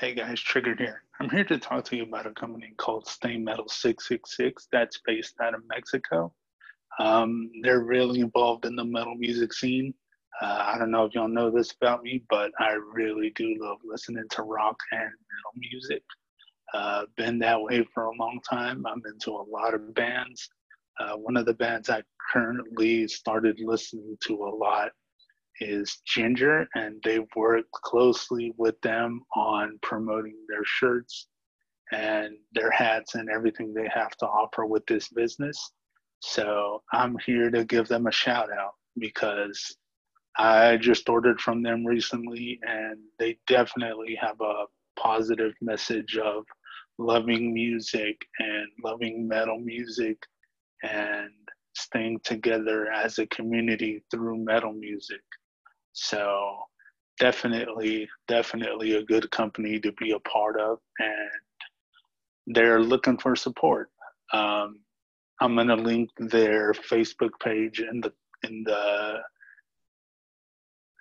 Hey guys, Triggered here. I'm here to talk to you about a company called Stay Metal 666 that's based out of Mexico. Um, they're really involved in the metal music scene. Uh, I don't know if y'all know this about me, but I really do love listening to rock and metal music. Uh, been that way for a long time. I'm into a lot of bands. Uh, one of the bands I currently started listening to a lot is Ginger, and they've worked closely with them on promoting their shirts and their hats and everything they have to offer with this business. So I'm here to give them a shout out because I just ordered from them recently, and they definitely have a positive message of loving music and loving metal music and staying together as a community through metal music. So definitely, definitely a good company to be a part of, and they're looking for support. Um, I'm gonna link their Facebook page in the in the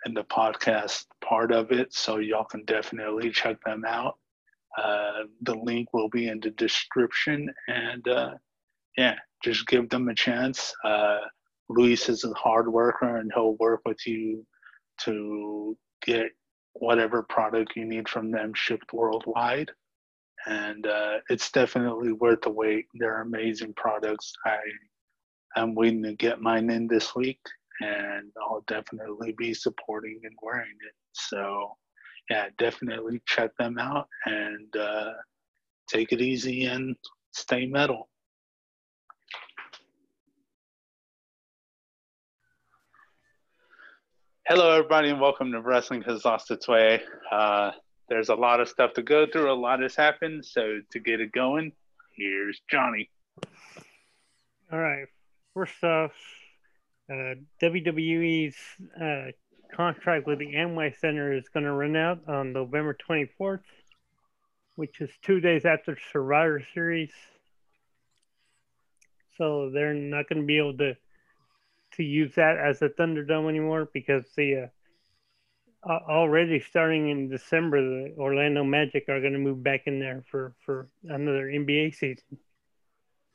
in the podcast part of it, so y'all can definitely check them out. Uh, the link will be in the description, and uh, yeah, just give them a chance. Uh, Luis is a hard worker, and he'll work with you to get whatever product you need from them shipped worldwide. And uh, it's definitely worth the wait. They're amazing products. I am waiting to get mine in this week, and I'll definitely be supporting and wearing it. So, yeah, definitely check them out and uh, take it easy and stay metal. Hello, everybody, and welcome to Wrestling Has Lost Its Way. Uh, there's a lot of stuff to go through, a lot has happened. So, to get it going, here's Johnny. All right. First off, uh, WWE's uh, contract with the Amway Center is going to run out on November 24th, which is two days after Survivor Series. So, they're not going to be able to to use that as a Thunderdome anymore because the uh, already starting in December, the Orlando Magic are going to move back in there for for another NBA season.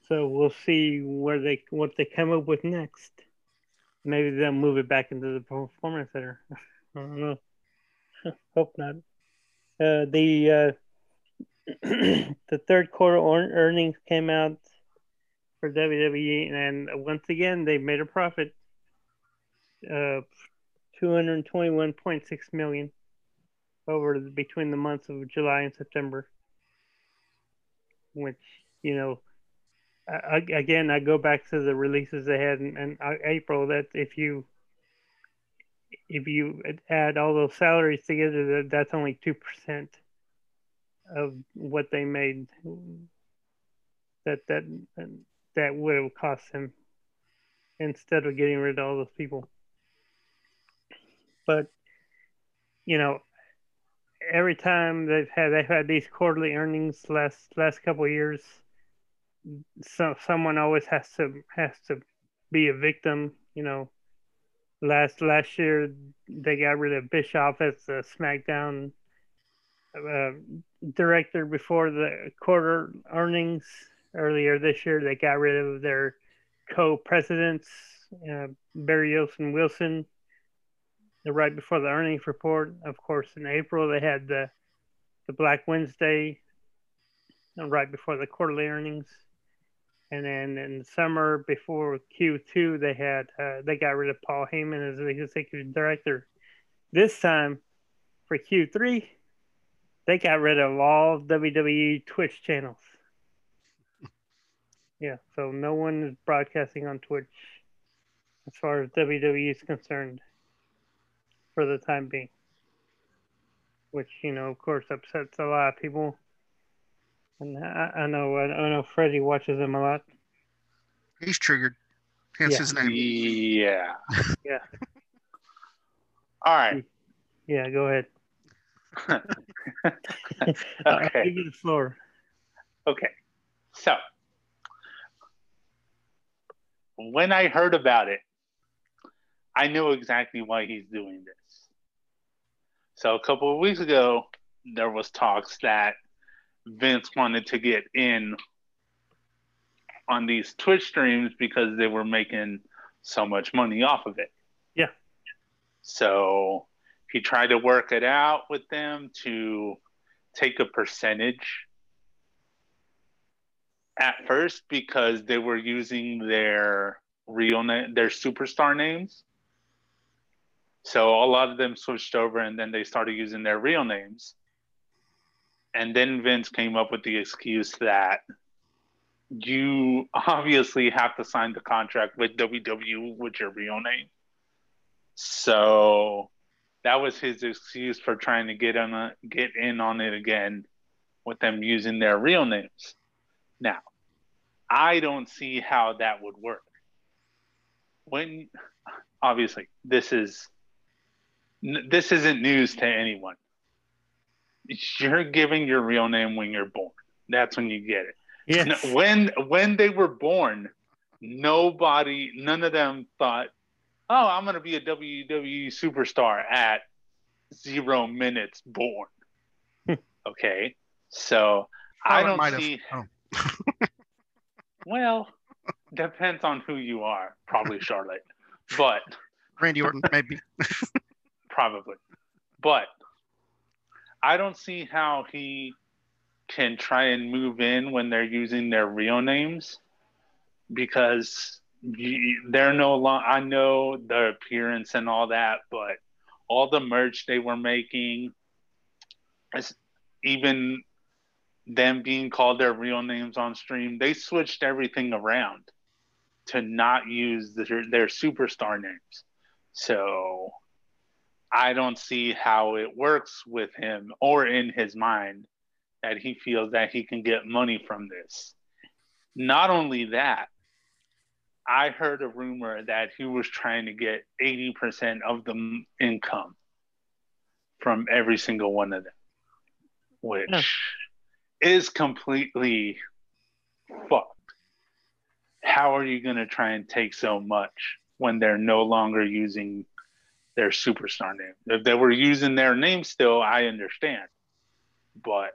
So we'll see where they what they come up with next. Maybe they'll move it back into the performance center. I don't know. Hope not. Uh, the uh, the third quarter earnings came out for WWE, and once again they made a profit. Uh, 221.6 million over the, between the months of July and September. Which you know, I, again, I go back to the releases they had in, in April. That if you if you add all those salaries together, that that's only two percent of what they made. That that that would have cost him instead of getting rid of all those people. But you know, every time they've had they've had these quarterly earnings last last couple years, so someone always has to has to be a victim. You know, last last year they got rid of Bischoff as the SmackDown uh, director before the quarter earnings earlier this year. They got rid of their co-presidents, uh, Barrios and Wilson, right before the earnings report. Of course, in April they had the the Black Wednesday, uh, right before the quarterly earnings, and then in the summer before Q2 they had uh, they got rid of Paul Heyman as the executive director. This time for Q3, they got rid of all WWE Twitch channels. Yeah, so no one is broadcasting on Twitch as far as WWE is concerned for the time being. Which, you know, of course upsets a lot of people. And I, I know I, know Freddie watches them a lot. He's triggered. Hence yeah. his name. Yeah. yeah. All right. Yeah, go ahead. okay. I'll give you the floor. Okay. So when I heard about it, I knew exactly why he's doing this. So a couple of weeks ago, there was talks that Vince wanted to get in on these Twitch streams because they were making so much money off of it. Yeah. So he tried to work it out with them to take a percentage at first because they were using their real name, their superstar names. So a lot of them switched over and then they started using their real names. And then Vince came up with the excuse that you obviously have to sign the contract with WWE with your real name. So that was his excuse for trying to get on a, get in on it again with them using their real names. Now, I don't see how that would work. When obviously this is this isn't news to anyone. You're giving your real name when you're born. That's when you get it. Yes. When when they were born, nobody, none of them thought, "Oh, I'm going to be a WWE superstar at zero minutes born." Hmm. okay, so I it don't might have. see. Oh. Well, depends on who you are. Probably Charlotte, but Randy Orton, maybe. probably. But I don't see how he can try and move in when they're using their real names because they're no long. I know the appearance and all that, but all the merch they were making, is even them being called their real names on stream, they switched everything around to not use their, their superstar names. So I don't see how it works with him or in his mind that he feels that he can get money from this. Not only that, I heard a rumor that he was trying to get 80% of the income from every single one of them, which. Is completely fucked. How are you going to try and take so much when they're no longer using their superstar name? If they were using their name still, I understand, but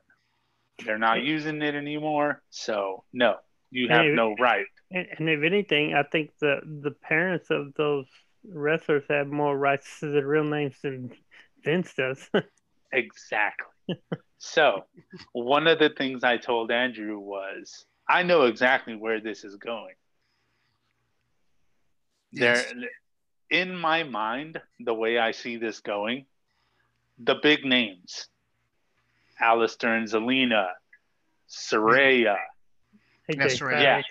they're not using it anymore. So, no, you have no right. And, and if anything, I think the the parents of those wrestlers have more rights to their real names than Vince does. Exactly. so, one of the things I told Andrew was, I know exactly where this is going. Yes. There, in my mind, the way I see this going, the big names, Aleister and Zelina, Saraya, AJ That's right. Yeah.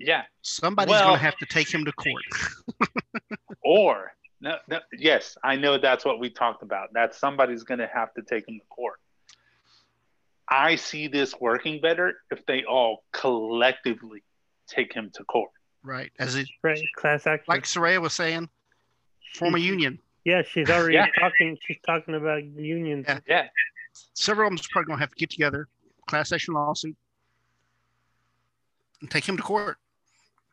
Yeah, Somebody's Well- going to have to take him to court. or no, no, yes, I know that's what we talked about. That somebody's going to have to take him to court. I see this working better if they all collectively take him to court. Right. As it, Right, class action. like Saraya was saying, form a union. yeah, she's already Yeah. talking. She's talking about unions. Yeah. Yeah, Several of them's probably going to have to get together, class action lawsuit, and take him to court.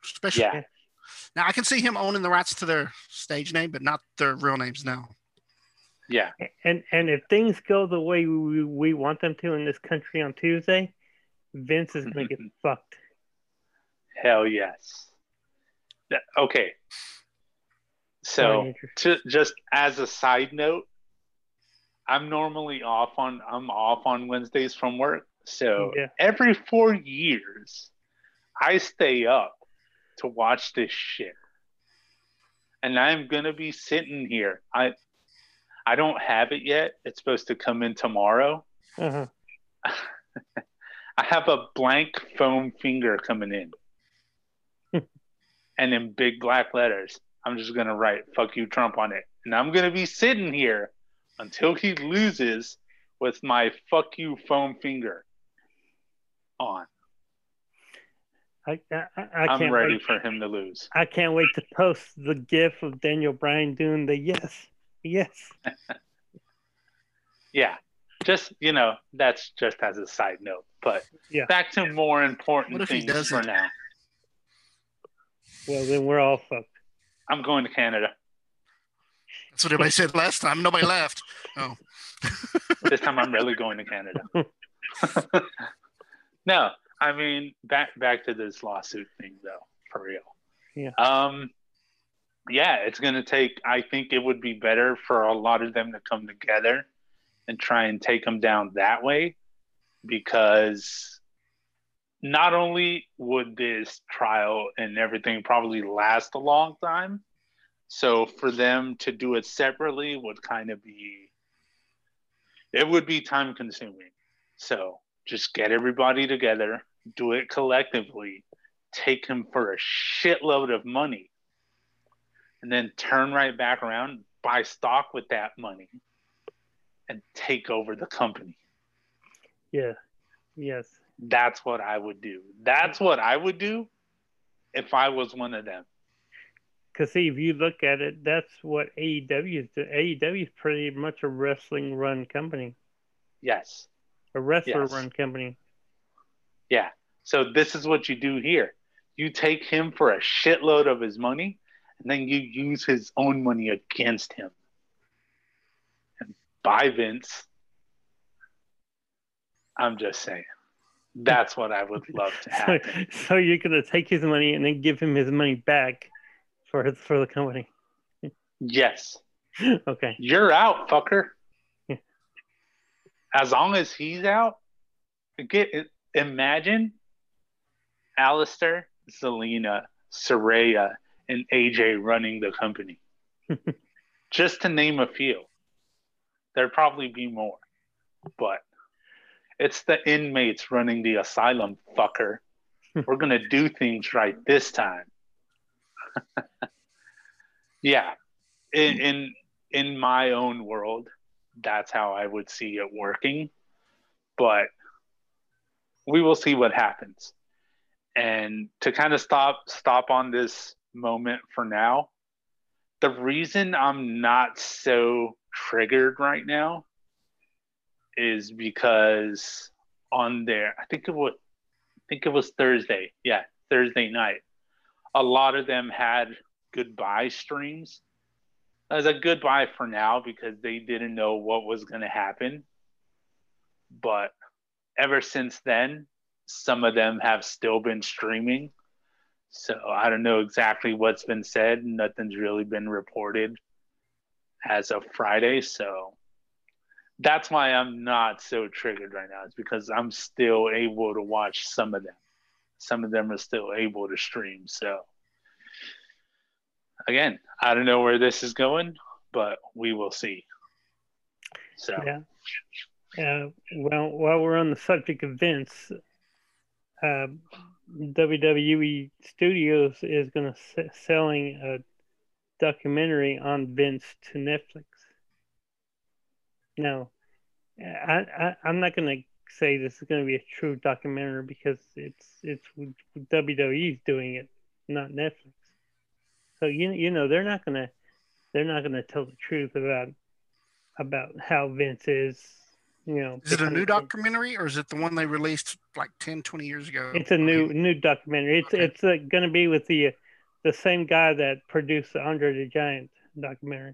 Especially yeah, now, I can see him owning the rights to their stage name, but not their real names now. Yeah. And and if things go the way we, we want them to in this country on Tuesday, Vince is gonna get fucked. Hell yes. That- okay. So, to, just as a side note, I'm normally off on I'm off on Wednesdays from work. So Yeah. every four years, I stay up to watch this shit, and I'm gonna be sitting here. I I don't have it yet. It's supposed to come in tomorrow. Uh-huh. I have a blank foam finger coming in. and in big black letters, I'm just going to write fuck you Trump on it. And I'm going to be sitting here until he loses with my fuck you foam finger on. I I, I am can't ready wait. for him to lose. I can't wait to post the gif of Daniel Bryan doing the yes, yes. Yeah. Just, you know, that's just as a side note. But Yeah. back to more important What if he things for doesn't? now. Well, then we're all fucked. I'm going to Canada. That's what everybody said last time. Nobody laughed. Oh, this time I'm really going to Canada. no, I mean back back to this lawsuit thing though, for real. Yeah. Um yeah, it's gonna take I think it would be better for a lot of them to come together and try and take them down that way because not only would this trial and everything probably last a long time, so for them to do it separately would kind of be it would be time consuming. So just get everybody together, do it collectively, take him for a shitload of money, and then turn right back around, buy stock with that money, and take over the company. Yeah. Yes. That's what I would do. That's what I would do if I was one of them. Because see, if you look at it, that's what AEW is. doing. AEW is pretty much a wrestling run company, Yes. a wrestler Yes. run company. Yeah. So this is what you do here. You take him for a shitload of his money, and then you use his own money against him. And buy Vince. I'm just saying. That's what I would love to So, happen. so you're gonna take his money and then give him his money back for his, for the company. yes. okay. You're out, fucker. Yeah. As long as he's out, get imagine Aleister, Zelina, Saraya, and AJ running the company. Just to name a few. There'd probably be more. But it's the inmates running the asylum, fucker. We're gonna do things right this time. yeah. In, in in my own world, that's how I would see it working. But we will see what happens. And to kind of stop stop on this moment for now, the reason I'm not so triggered right now is because on there, I think it was I think it was Thursday. Yeah, Thursday night. A lot of them had goodbye streams as a goodbye for now because they didn't know what was going to happen. But ever since then, some of them have still been streaming. So I don't know exactly what's been said. Nothing's really been reported as of Friday. So that's why I'm not so triggered right now. It's because I'm still able to watch some of them. Some of them are still able to stream. So again, I don't know where this is going, but we will see. So Yeah. Uh, well, while we're on the subject of Vince, uh, WWE Studios is going to selling a documentary on Vince to Netflix. Now, I, I I'm not going to say this is going to be a true documentary because it's it's WWE's doing it, not Netflix. So you you know they're not going to they're not going to tell the truth about about how Vince is. You know, Is it a new documentary or is it the one they released like 10, 20 years ago? It's a new new documentary. It's Okay. it's uh, going to be with the the same guy that produced the Andre the Giant documentary.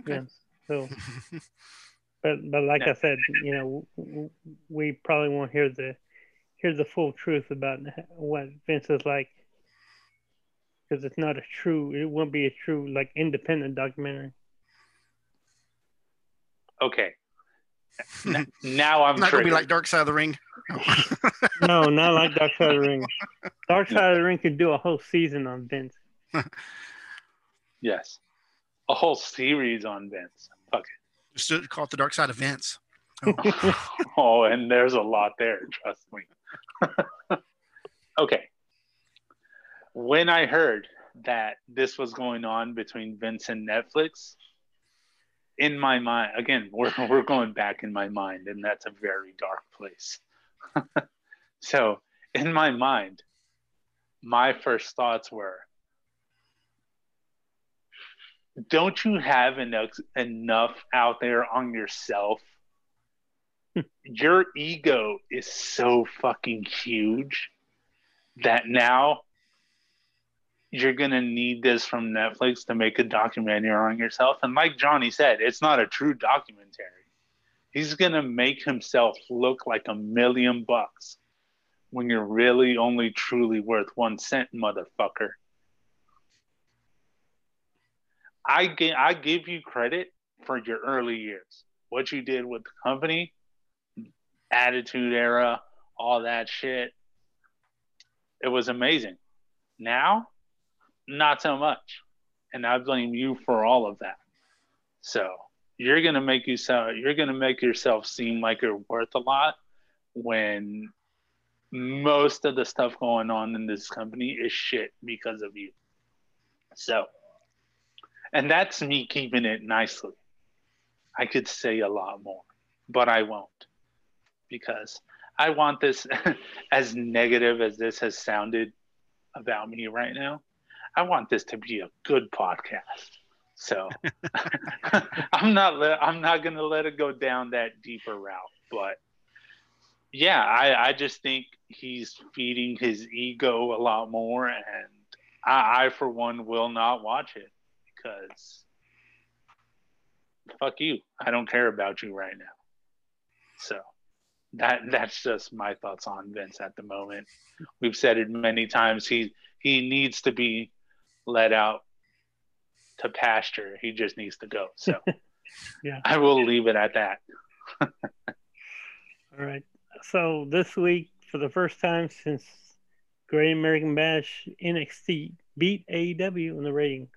Okay. Yeah. So, but but like Yeah. I said, you know, w- w- we probably won't hear the hear the full truth about what Vince is like because it's not a true. It won't be a true like independent documentary. Okay. N- now I'm Not gonna be like Dark Side of the Ring. No, not like Dark Side of the Ring. Dark Side of the Ring could do a whole season on Vince. yes. A whole series on Vince. Fuck it. Just call it the Dark Side of Vince. it. Oh. oh, and there's a lot there, trust me. okay. When I heard that this was going on between Vince and Netflix, in my mind, again, we're, we're going back in my mind, and that's a very dark place. so, in my mind, my first thoughts were don't you have enough, enough out there on yourself? Your ego is so fucking huge that now you're gonna need this from Netflix to make a documentary on yourself. And like Johnny said, it's not a true documentary. He's gonna make himself look like a million bucks when you're really only truly worth one cent, motherfucker. I give I give you credit for your early years. What you did with the company, attitude era, all that shit. It was amazing. Now, not so much. And I blame you for all of that. So you're gonna make you yourself you're gonna make yourself seem like you're worth a lot when most of the stuff going on in this company is shit because of you. So and that's me keeping it nicely. I could say a lot more, but I won't because I want this as negative as this has sounded about me right now. I want this to be a good podcast. So I'm not I'm not gonna let it go down that deeper route. But yeah, I, I just think he's feeding his ego a lot more and I, I for one will not watch it because fuck you. I don't care about you right now. So that that's just my thoughts on Vince at the moment. We've said it many times. He he needs to be let out to pasture. He just needs to go. So Yeah. I will leave it at that. All right. So this week, for the first time since Great American Bash, NXT beat AEW in the ratings.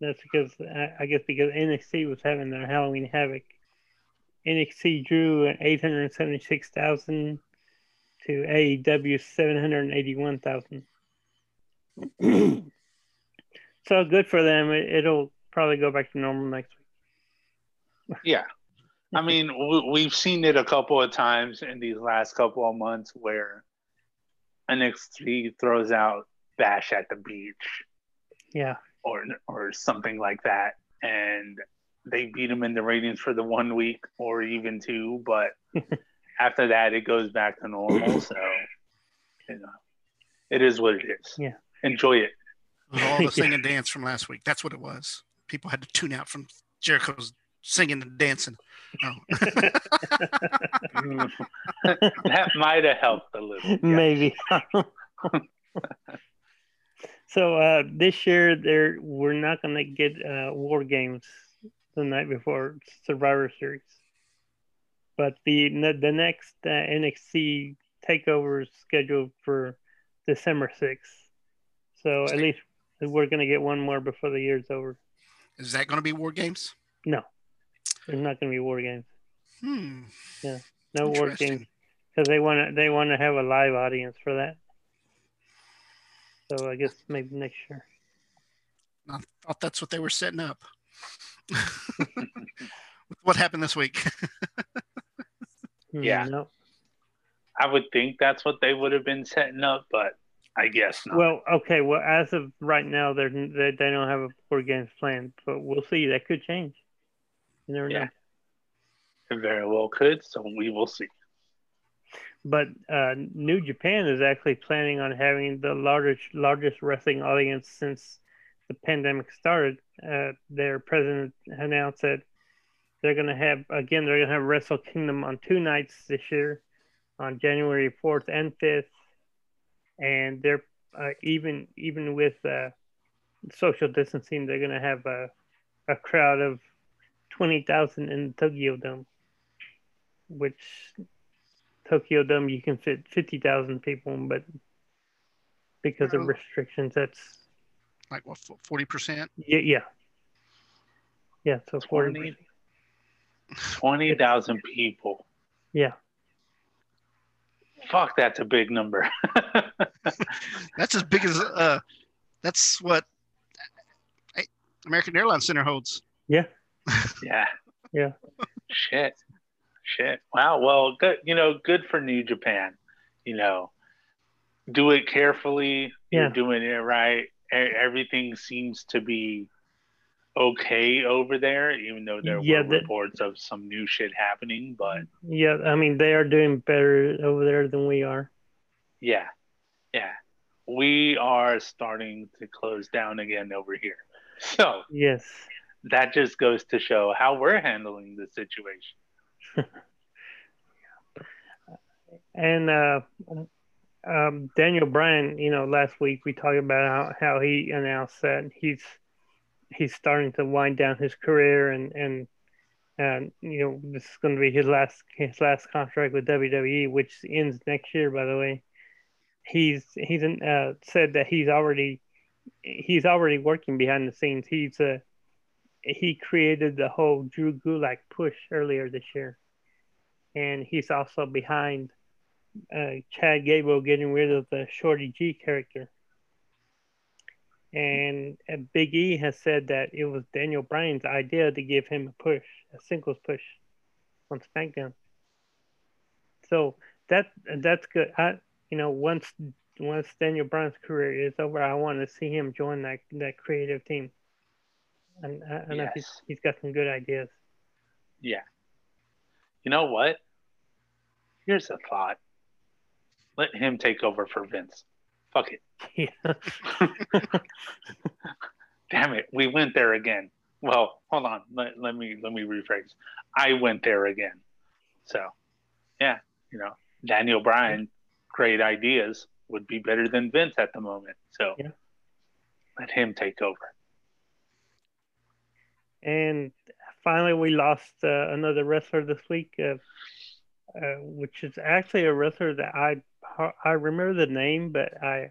That's because I guess because NXT was having their Halloween Havoc. NXT drew eight hundred seventy-six thousand to AEW seven hundred eighty-one thousand. so good for them. It, it'll probably go back to normal next week. Yeah. I mean, we, we've seen it a couple of times in these last couple of months where NXT throws out Bash at the Beach Yeah. or or something like that, and they beat them in the ratings for the one week or even two, but after that it goes back to normal. So you know, it is what it is. Yeah. Enjoy it. It all the Yeah. sing and dance from last week. That's what it was. People had to tune out from Jericho's singing and dancing. No. that might have helped a little. Yeah. Maybe. so uh, this year, there we're not going to get uh, War Games the night before Survivor Series, but the the next uh, NXT Takeover is scheduled for December sixth. So at least we're going to get one more before the year's over. Is that going to be War Games? No, there's not going to be War Games. Hmm. Yeah, no War Games because they want to they want to have a live audience for that. So I guess maybe next year. I thought that's what they were setting up. what happened this week? Hmm, Yeah. No. I would think that's what they would have been setting up, but I guess not. Well, okay. Well, as of right now, they're, they they don't have a War Games plan, but we'll see. That could change. You never Yeah. know. it very well could, so we will see. But uh, New Japan is actually planning on having the largest largest wrestling audience since the pandemic started. Uh, their president announced that they're going to have again they're going to have Wrestle Kingdom on two nights this year, on January fourth and fifth, and they're uh, even even with uh, social distancing, they're going to have a a crowd of twenty thousand in the Tokyo Dome, which Tokyo Dome you can fit fifty thousand people, but because of restrictions, that's like what, forty percent? yeah, yeah, yeah. So forty, 20? 20,000 people. yeah, Fuck, that's a big number. That's as big as uh, that's what American Airlines Center holds. yeah, yeah. Yeah. Shit. Shit. Wow. Well, good. You know, good for New Japan. You know, do it carefully. Yeah. You're doing it right. E- Everything seems to be okay over there, even though there Yeah, were that- reports of some new shit happening. But yeah. I mean, they are doing better over there than we are. yeah, yeah. we are starting to close down again over here. So yes, that just goes to show how we're handling the situation. and uh, um, Daniel Bryan, you know, last week we talked about how, how he announced that he's he's starting to wind down his career and and and you know this is going to be his last his last contract with WWE, which ends next year. By the way, he's he's uh, said that he's already he's already working behind the scenes. He's uh, he created the whole Drew Gulak push earlier this year, and he's also behind uh, Chad Gable getting rid of the Shorty G character. And uh, Big E has said that it was Daniel Bryan's idea to give him a push, a singles push on SmackDown. So that that's good. I you know once once Daniel Bryan's career is over, I want to see him join that that creative team. And I, I know Yes. he's he's got some good ideas. Yeah. You know what? Here's a thought. Let him take over for Vince. Fuck it. Yeah. Damn it. We went there again. Well, hold on. Let, let me let me rephrase. I went there again. So yeah, you know, Daniel Bryan, great ideas would be better than Vince at the moment. So Yeah. let him take over. And finally, we lost uh, another wrestler this week, uh, uh, which is actually a wrestler that I I remember the name, but I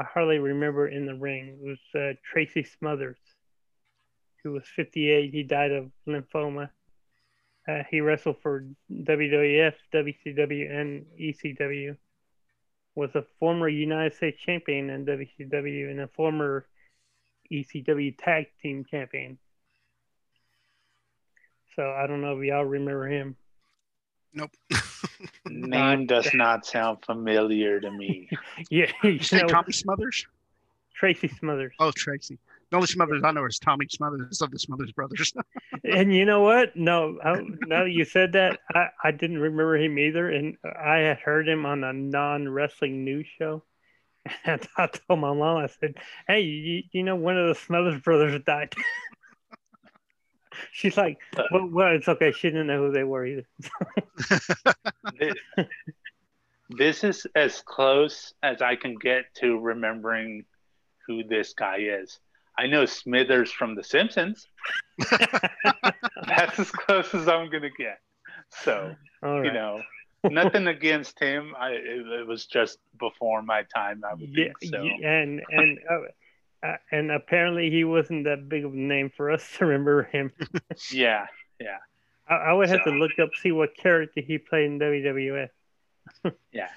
I hardly remember in the ring. It was uh, Tracy Smothers, who was 58. He died of lymphoma. Uh, he wrestled for WWF, WCW, and ECW. Was a former United States champion in WCW and a former ECW tag team champion. So I don't know if y'all remember him. Nope. Name does not sound familiar to me. Yeah, you you say know, Tommy Smothers? Tracy Smothers. Oh, Tracy. The only Smothers I know is Tommy Smothers of the Smothers Brothers. And you know what? No, I, now that you said that, I, I didn't remember him either. And I had heard him on a non wrestling news show. And I told my mom, I said, Hey, you, you know, one of the Smothers brothers died. She's like, well, well, it's okay. She didn't know who they were either. this, this is as close as I can get to remembering who this guy is. I know Smithers from The Simpsons. That's as close as I'm gonna get. So right. you know, nothing against him. I it, it was just before my time. I would yeah, think so. and and uh, uh, and apparently he wasn't that big of a name for us to remember him. Yeah, yeah, I, I would have to look up see what character he played in WWF. yeah.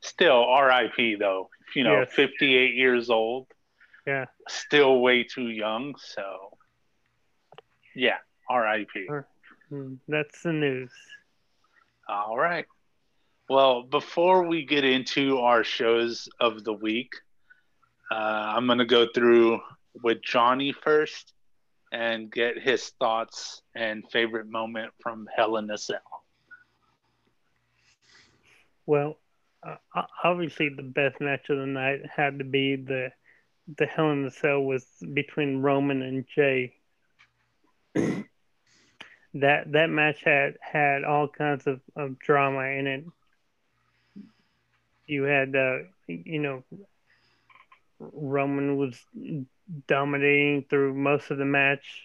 Still, R.I.P. Though. You know, Yes. 58 years old. Yeah. Still way too young. So, yeah, R.I.P. Hmm, That's the news. All right. Well, before we get into our shows of the week, uh, I'm going to go through with Johnny first and get his thoughts and favorite moment from Hell in a Cell. Well, uh, obviously the best match of the night had to be the the Hell in the Cell was between Roman and Jey. that that match had had all kinds of, of drama in it. You had uh, you know Roman was dominating through most of the match,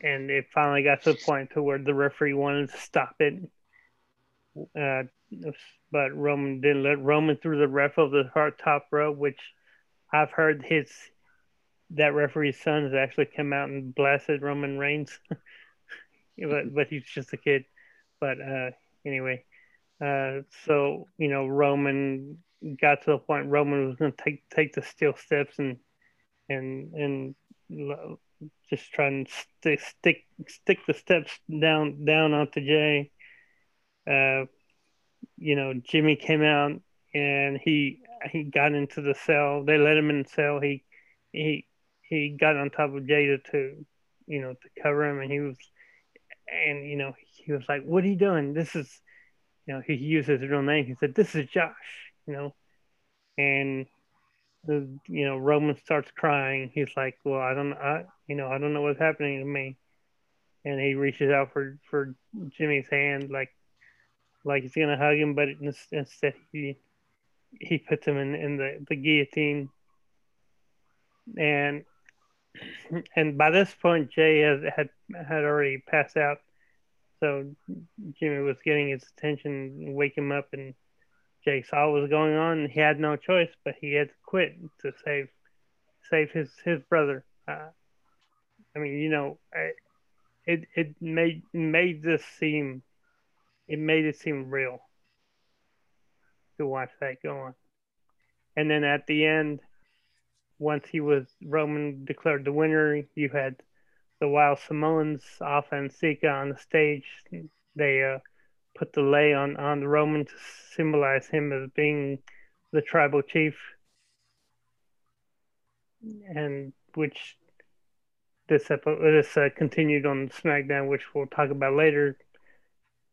and it finally got to the point to where the referee wanted to stop it. Uh, but Roman didn't let Roman threw the ref of the top rope, which I've heard his that referee's son has actually come out and blasted Roman Reigns, but but he's just a kid. But uh, anyway, uh, so you know Roman got to the point Roman was going to take take the steel steps and and and just try and stick stick stick the steps down down onto Jey. Uh, you know, Jimmy came out and he he got into the cell. They let him in the cell. He he he got on top of Jada to you know to cover him, and he was and you know he was like, "What are you doing? This is you know he used his real name. He said, "This is Josh," you know, and the you know Roman starts crying. He's like, "Well, I don't, I you know, I don't know what's happening to me," and he reaches out for for Jimmy's hand, like like he's gonna hug him, but instead he he puts him in in the the guillotine, and and by this point Jey has had had already passed out, so Jimmy was getting his attention, wake him up, and Jey saw what was going on. And he had no choice, but he had to quit to save save his his brother. Uh, I mean, you know, it it made made this seem it made it seem real to watch that go on. And then at the end, once he was Roman declared the winner, you had the Wild Samoans Afa and Sika on the stage. They uh, put the lei on on the Roman to symbolize him as being the tribal chief, and which this episode, this uh, continued on SmackDown, which we'll talk about later.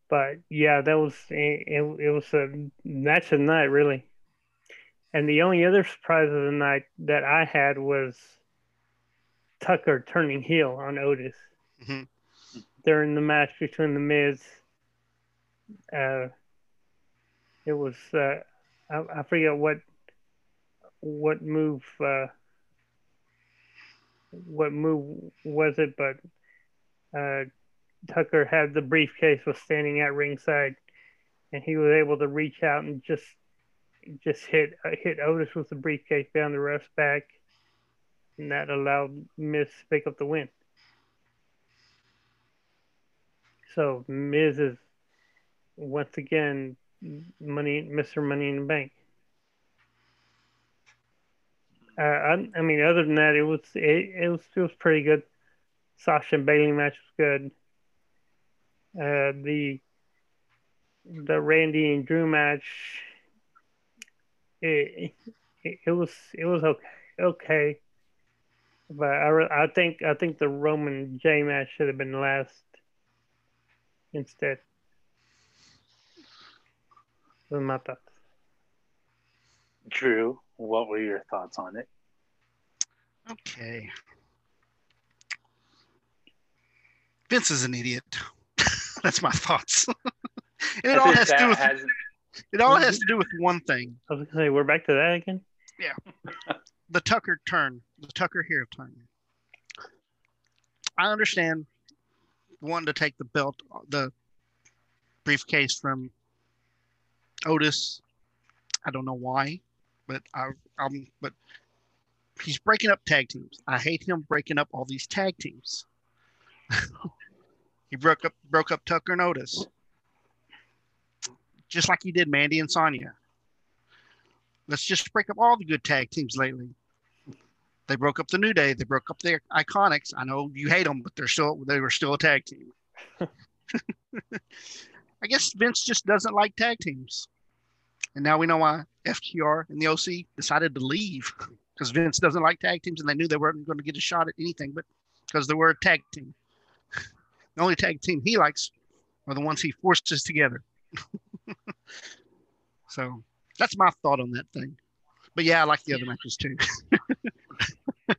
But yeah, that was it. It was a match of the night, really. And the only other surprise of the night that I had was Tucker turning heel on Otis mm-hmm. during the match between the Miz uh, it was uh, I, I forget what what move uh, what move was it, but uh, Tucker had the briefcase was standing at ringside, and he was able to reach out and just just hit uh, hit Otis with the briefcase down the ref's back, and that allowed Miz to pick up the win. So Miz is once again, money, Mr. Money in the Bank. Uh, I, I, mean, other than that, it was it, it was it was pretty good. Sasha and Bayley match was good. Uh, the the Randy and Drew match, it, it, was it was okay, okay. But I, I think I think the Roman Jey match should have been last instead. My thoughts. Drew, what were your thoughts on it? Okay. Vince is an idiot. That's my thoughts. and it all has to do with has... it all mm-hmm. has to do with one thing. I was gonna say we're back to that again. Yeah. the Tucker turn, the Tucker here turn. I understand wanting to take the belt, the briefcase from Otis. I don't know why, but I, I'm but he's breaking up tag teams. I hate him breaking up all these tag teams. he broke up broke up Tucker and Otis. Just like he did Mandy and Sonya. Let's just break up all the good tag teams lately. They broke up the New Day. They broke up the Iconics. I know you hate them, but they're still they were still a tag team. I guess Vince just doesn't like tag teams. And now we know why FTR and the OC decided to leave because Vince doesn't like tag teams and they knew they weren't going to get a shot at anything but because they were a tag team. The only tag team he likes are the ones he forces together. so that's my thought on that thing. But yeah, I like the other matches too.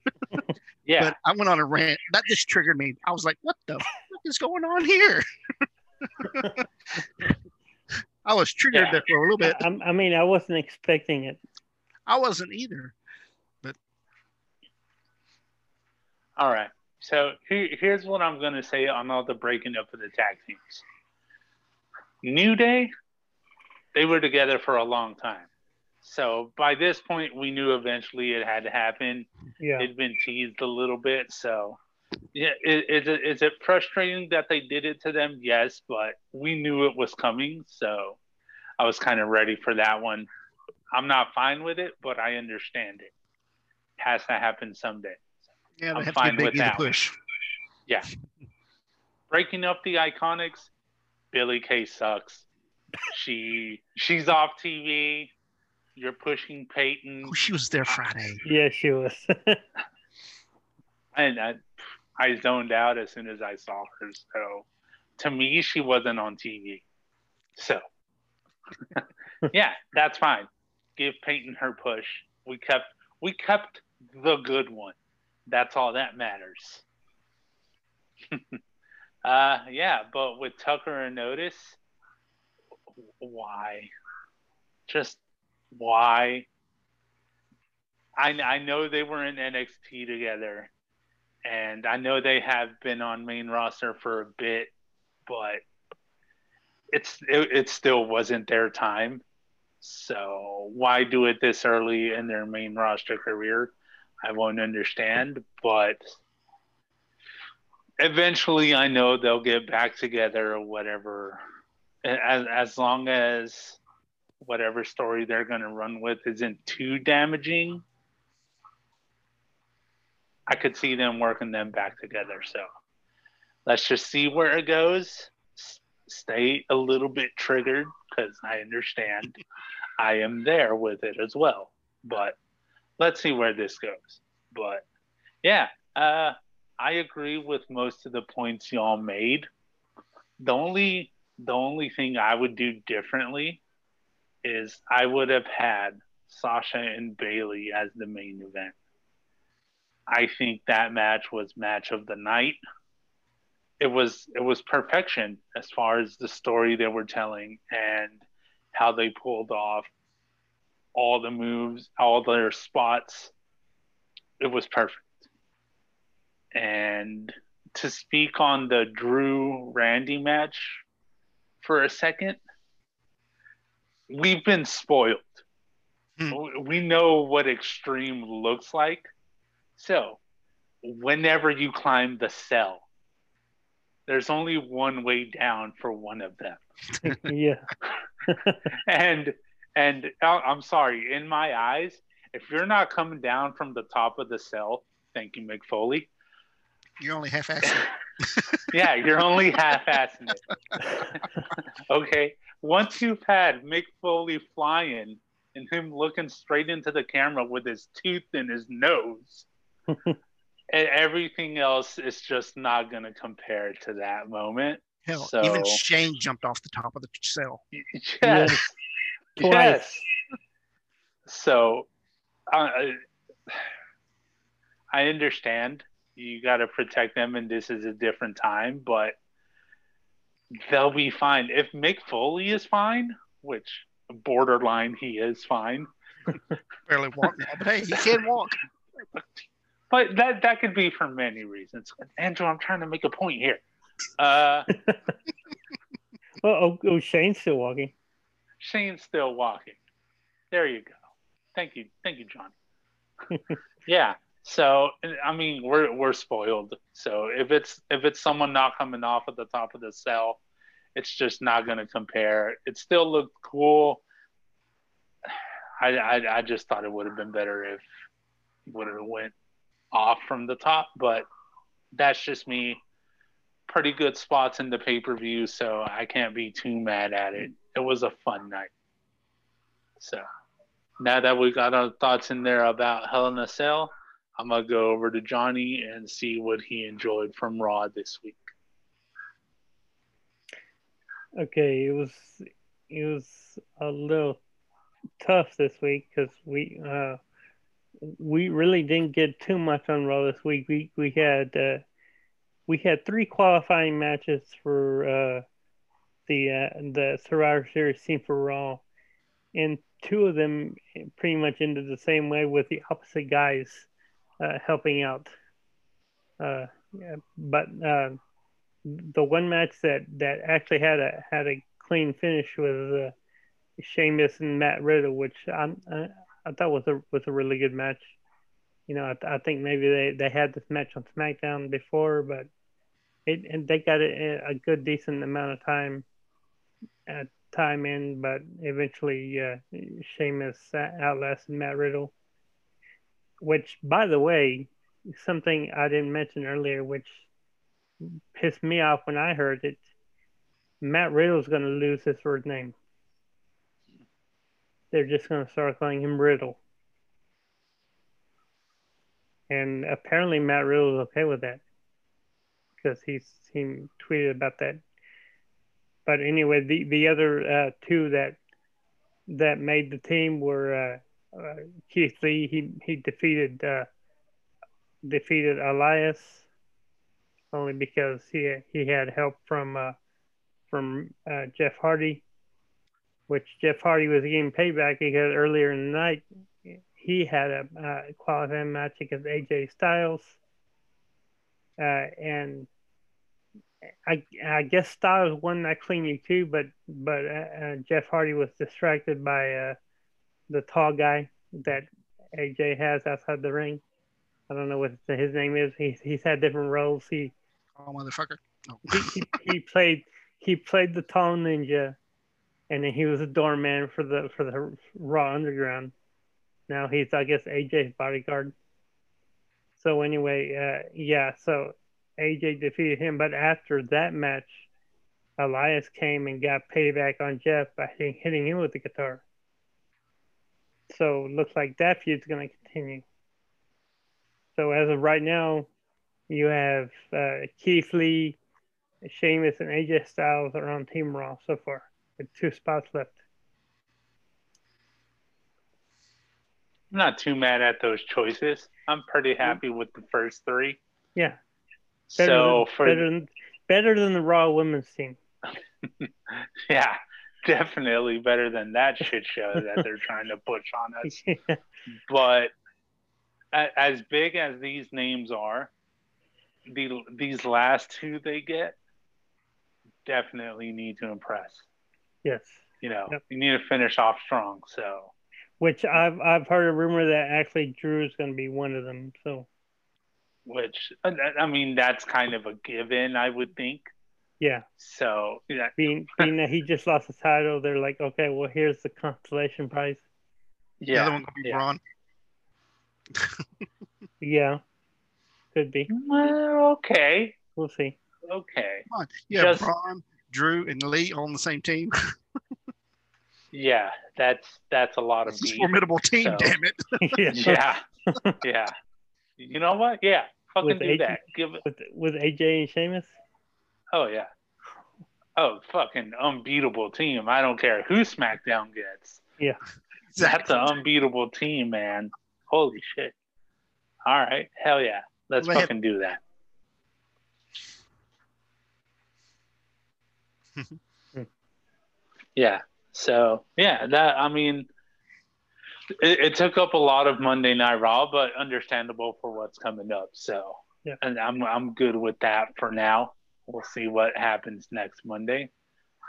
yeah. But I went on a rant. That just triggered me. I was like, what the fuck is going on here? I was triggered yeah. there for a little bit. I, I, mean, I wasn't expecting it. I wasn't either, but. All right. So here, here's what I'm going to say on all the breaking up of the tag teams. New Day, they were together for a long time. So by this point, we knew eventually it had to happen. Yeah. It'd been teased a little bit. So yeah, is, it, is it frustrating that they did it to them? Yes, but we knew it was coming, so I was kind of ready for that one. I'm not fine with it, but I understand it. it has to happen someday. Yeah, I'm fine with that. Push. Yeah. Breaking up the iconics, Billie Kay sucks. She she's off TV. You're pushing Peyton. Oh, she was there Friday. Yeah, she was. and I, I zoned out as soon as I saw her. So to me, she wasn't on TV. So yeah, that's fine. Give Peyton her push. We kept we kept the good one. That's all that matters. uh, yeah, but with Tucker and Otis, why? Just why? I I know they were in NXT together, and I know they have been on main roster for a bit, but it's it, it still wasn't their time. So why do it this early in their main roster career? I won't understand, but eventually I know they'll get back together or whatever. As as long as whatever story they're going to run with isn't too damaging, I could see them working them back together. So let's just see where it goes. Stay a little bit triggered because I understand I am there with it as well. But let's see where this goes. But yeah, uh, I agree with most of the points y'all made. The only the only thing I would do differently is I would have had Sasha and Bayley as the main event. I think that match was match of the night. It was it was perfection as far as the story they were telling and how they pulled off all the moves, all their spots. It was perfect. And to speak on the Drew Randy match for a second, we've been spoiled. Hmm. We know what extreme looks like. So, whenever you climb the cell, there's only one way down for one of them. yeah. and and uh, I'm sorry, in my eyes, if you're not coming down from the top of the cell, thank you, Mick Foley. You're only half-assing yeah, you're only half-assing it. okay, once you've had Mick Foley flying and him looking straight into the camera with his tooth in his nose, and everything else is just not going to compare to that moment. Hell, so, even Shane jumped off the top of the cell. Yes. yes. So, uh, I understand you got to protect them, and this is a different time, but they'll be fine. If Mick Foley is fine, which borderline he is fine. Barely walk now, but hey, he can walk. But that that could be for many reasons. Andrew, I'm trying to make a point here. Uh, oh, oh, Shane's still walking. Shane's still walking. There you go. Thank you, thank you, Johnny. yeah. So I mean, we're we're spoiled. So if it's if it's someone not coming off at the top of the cell, it's just not going to compare. It still looked cool. I, I I just thought it would have been better if would have went off from the top, but that's just me. Pretty good spots in the pay per view, so I can't be too mad at it. It was a fun night. So now that we got our thoughts in there about Hell in a Cell, I'm gonna go over to Johnny and see what he enjoyed from Raw this week. Okay, it was it was a little tough this week because we uh, we really didn't get too much on Raw this week. We we had uh, we had three qualifying matches for uh, the uh, the Survivor Series team for Raw, and two of them pretty much ended the same way with the opposite guys uh, helping out. Uh, yeah, but uh, the one match that, that actually had a had a clean finish was uh, Sheamus and Matt Riddle, which I, I, thought was a was a really good match. You know, I, I think maybe they, they had this match on SmackDown before, but it and they got a, a good decent amount of time at time in, but eventually uh, Sheamus outlasted Matt Riddle. Which, by the way, something I didn't mention earlier, which pissed me off when I heard it. Matt Riddle's going to lose his first name. They're just going to start calling him Riddle. And apparently Matt Riddle is okay with that because he's he tweeted about that. But anyway, the the other uh, two that that made the team were uh, uh, Keith Lee. He he defeated uh, defeated Elias only because he he had help from uh, from uh, Jeff Hardy, which Jeff Hardy was getting payback because earlier in the night he had a uh, qualifying match against AJ Styles, uh, and I I guess Styles won that cleanly too, but but uh, uh, Jeff Hardy was distracted by uh, the tall guy that AJ has outside the ring. I don't know what his name is. He's he's had different roles. He Oh, motherfucker. No. he, he, he played he played the tall ninja, and then he was a doorman for the for the Raw Underground. Now he's I guess AJ's bodyguard. So anyway, uh, yeah. So AJ defeated him, but after that match, Elias came and got payback on Jeff by hitting, him with the guitar. So looks like that feud's going to continue. So as of right now, you have uh, Keith Lee, Sheamus, and AJ Styles are on Team Raw so far with two spots left. I'm not too mad at those choices. I'm pretty Mm-hmm. happy with the first three. Yeah, better So than, for better than better than the Raw Women's team. yeah, definitely better than that shit show that they're trying to push on us. But as big as these names are, the these last two they get definitely need to impress. Yes, You know, Yep. you need to finish off strong. So which I've I've heard a rumor that actually Drew is going to be one of them. So which uh, I I mean that's kind of a given, I would think. yeah, So yeah, being being that he just lost the title, they're like, okay, well here's the consolation prize. Yeah. The other yeah, one gonna be yeah. Braun. Yeah, could be. Well, okay, We'll see. okay, Come on. You Just- Braun, Drew, and Lee on the same team. yeah, that's that's a lot of It's beef. formidable team, So- damn it. yeah. Yeah, yeah. You know what? Yeah, fucking With do AJ that. Give it. With with AJ and Sheamus. Oh yeah. Oh, fucking unbeatable team. I don't care who SmackDown gets. Yeah. That's an unbeatable team, man. Holy shit. All right. Hell yeah. Let's Well, they have- fucking do that. Yeah. So, yeah, that, I mean, it, it took up a lot of Monday Night Raw, but understandable for what's coming up. So, Yeah. and I'm, I'm good with that for now. We'll see what happens next Monday.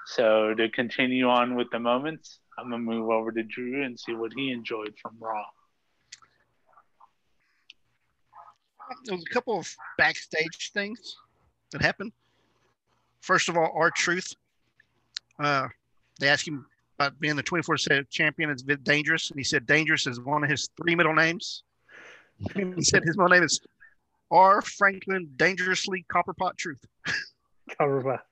So, to continue on with the moments, I'm going to move over to Drew and see what he enjoyed from Raw. there was a couple of backstage things that happened. First of all, R-Truth. Uh, they asked him about being the 24 7 champion bit dangerous. And he said dangerous is one of his three middle names. he said his middle name is R. Franklin Dangerously Copperpot Truth. Cover bot.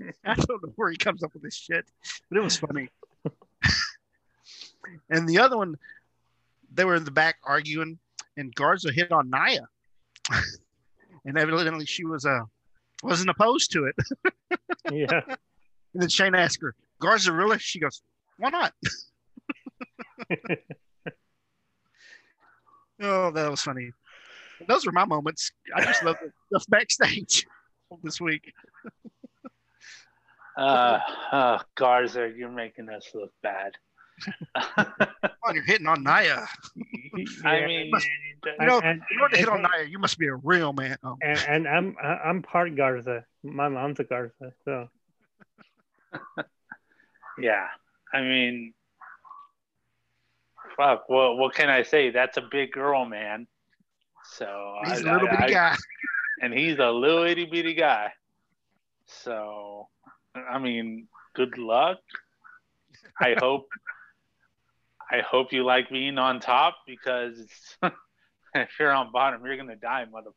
I don't know where he comes up with this shit, but it was funny. and the other one, they were in the back arguing, and Garza hit on Nia, and evidently she was uh wasn't opposed to it. Yeah. And then Shane asked her, "Garza really?" She goes, "Why not?" oh, that was funny. Those were my moments. I just love the stuff backstage this week. Uh, uh, Garza, you're making us look bad. Come on, you're hitting on Nia. I Yeah. mean, You know, And- in order to hit on Nia, you must be a real man. Oh. and, and I'm I- I'm part Garza. My mom's a Garza, so yeah. I mean, fuck. What what can I say? That's a big girl, man. So He's I- a little I- bitty I- guy. and he's a little itty bitty guy. So, I mean, good luck. I hope. I hope you like being on top because if you're on bottom, you're gonna die, mother.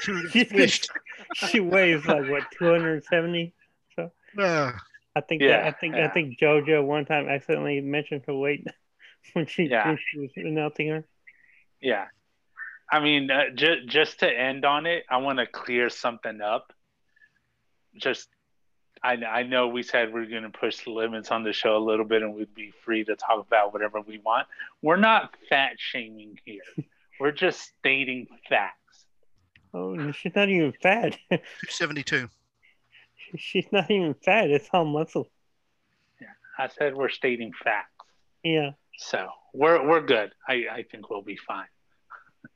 Fished. she weighs like what 270. Uh, I think Yeah, that, I think I think JoJo one time accidentally mentioned her weight when she, Yeah. when she was announcing her. Yeah. I mean, uh, ju- just to end on it, I want to clear something up. Just, I, I know we said we are going to push the limits on the show a little bit and we'd be free to talk about whatever we want. We're not fat shaming here. We're just stating facts. Oh, she's not even fat. 272. She's not even fat. It's all muscle. Yeah, I said we're stating facts. Yeah. So we're we're good. I, I think we'll be fine.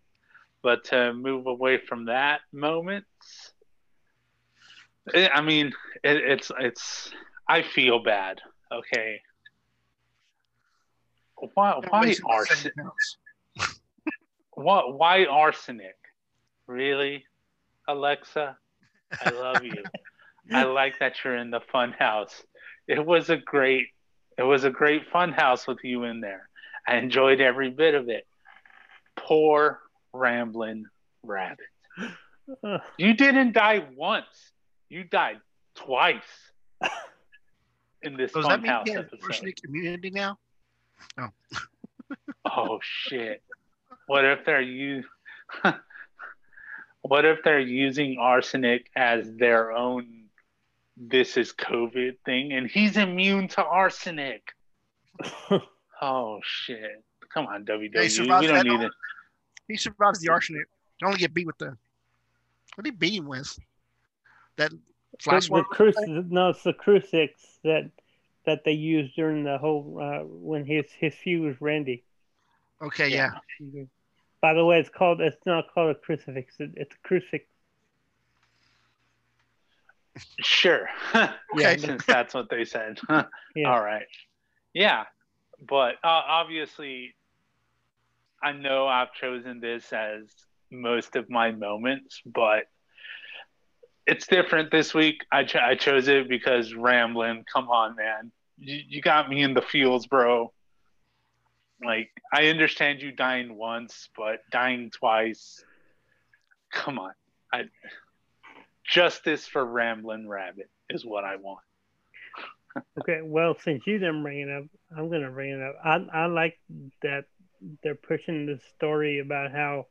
but to move away from that moment, Eh, I mean, it, it's it's. I feel bad. Okay. Why why arsenic? what why arsenic? Really, Alexa? I love you. I like that you're in the fun house. It was a great it was a great fun house with you in there. I enjoyed every bit of it. Poor rambling rabbit. You didn't die once. You died twice in this Does fun that mean house episode. arsenic immunity now? Oh. oh shit! What if they're you? what if they're using arsenic as their own? This is COVID thing, and he's immune to arsenic. oh shit! Come on, WWE. Yeah, we don't need it. He survives the arsenic. He only get beat with the. What did he beat him with? That flash the, the cruci- no, it's the crucifix that that they used during the whole uh, when his his feud with Randy. Okay, yeah. By the way, it's called it's not called a crucifix. It, it's a crucifix. Sure. Okay. Since that's what they said. Yeah. All right. Yeah. But uh, obviously, I know I've chosen this as most of my moments, but it's different this week. I, ch- I chose it because Ramblin', come on, man. You, you got me in the feels, bro. Like, I understand you dying once, but dying twice, come on. I, justice for Ramblin' Rabbit is what I want. Okay, well, since you didn't bring it up, I'm gonna bring it up. I I like that they're pushing the story about how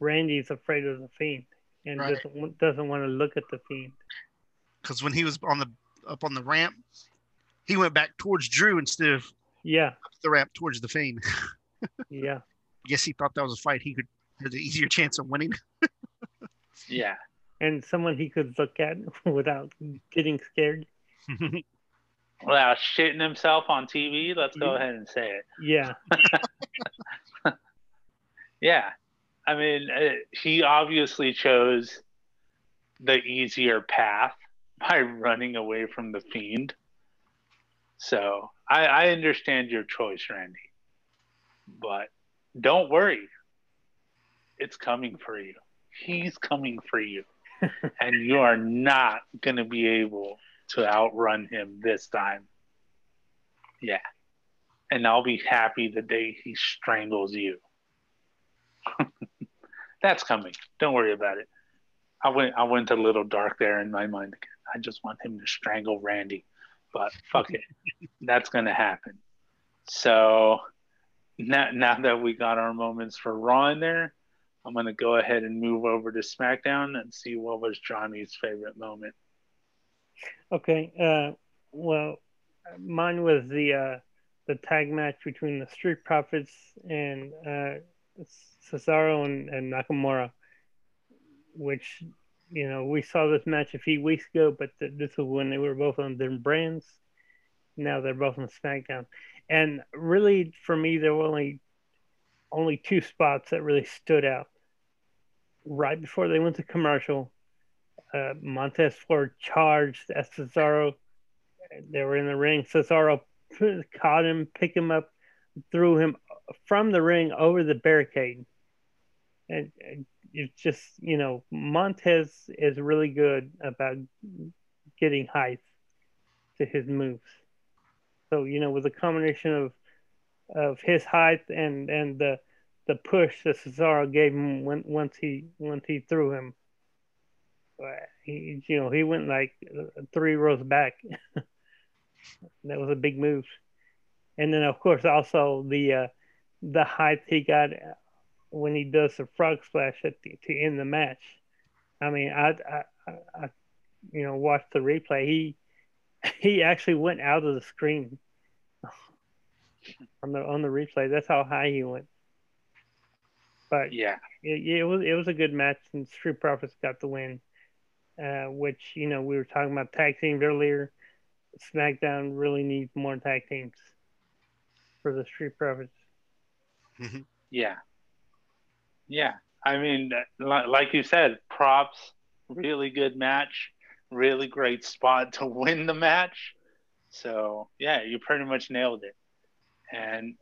Randy's afraid of the fiend and Right. doesn't want- doesn't want to look at the fiend. Because when he was on the up on the ramp, he went back towards Drew instead of Yeah, up the ramp towards the Fiend. yeah. I guess he thought that was a fight he could had an easier chance of winning. Yeah. And someone he could look at without getting scared. Without shitting himself on TV, let's go ahead and say it. Yeah, Yeah. I mean, uh, he obviously chose the easier path by running away from the fiend. So I, I understand your choice, Randy. But don't worry. It's coming for you. He's coming for you. and you are not going to be able to outrun him this time. Yeah. And I'll be happy the day he strangles you. That's coming. Don't worry about it. I went I went a little dark there in my mind. I just want him to strangle Randy. But fuck it. That's gonna happen. So now, now that we got our moments for Raw in there, I'm gonna go ahead and move over to SmackDown and see what was Johnny's favorite moment. Okay. Uh, well, mine was the uh, the tag match between the Street Profits and uh, Cesaro and, and Nakamura, which you know we saw this match a few weeks ago, but th- this was when they were both on different brands. Now they're both on SmackDown, and really for me there were only only two spots that really stood out. Right before they went to commercial, uh, Montez Ford charged at Cesaro. They were in the ring. Cesaro caught him, picked him up, threw him from the ring over the barricade. And, and it's just, you know, Montez is really good about getting height to his moves. So, you know, with a combination of of his height and and the the push that Cesaro gave him when, once he once he threw him, uh, he you know he went like uh, three rows back. that was a big move, and then of course also the uh, the height he got when he does the frog splash at the, to end the match. I mean, I, I, I, I you know watched the replay. He he actually went out of the screen on the on the replay. That's how high he went. But Yeah. it, it was it was a good match, and Street Profits got the win. Uh, which you know we were talking about tag teams earlier. SmackDown really needs more tag teams for the Street Profits. Mm-hmm. Yeah. Yeah. I mean, like you said, props, really good match, really great spot to win the match. So, yeah, you pretty much nailed it. And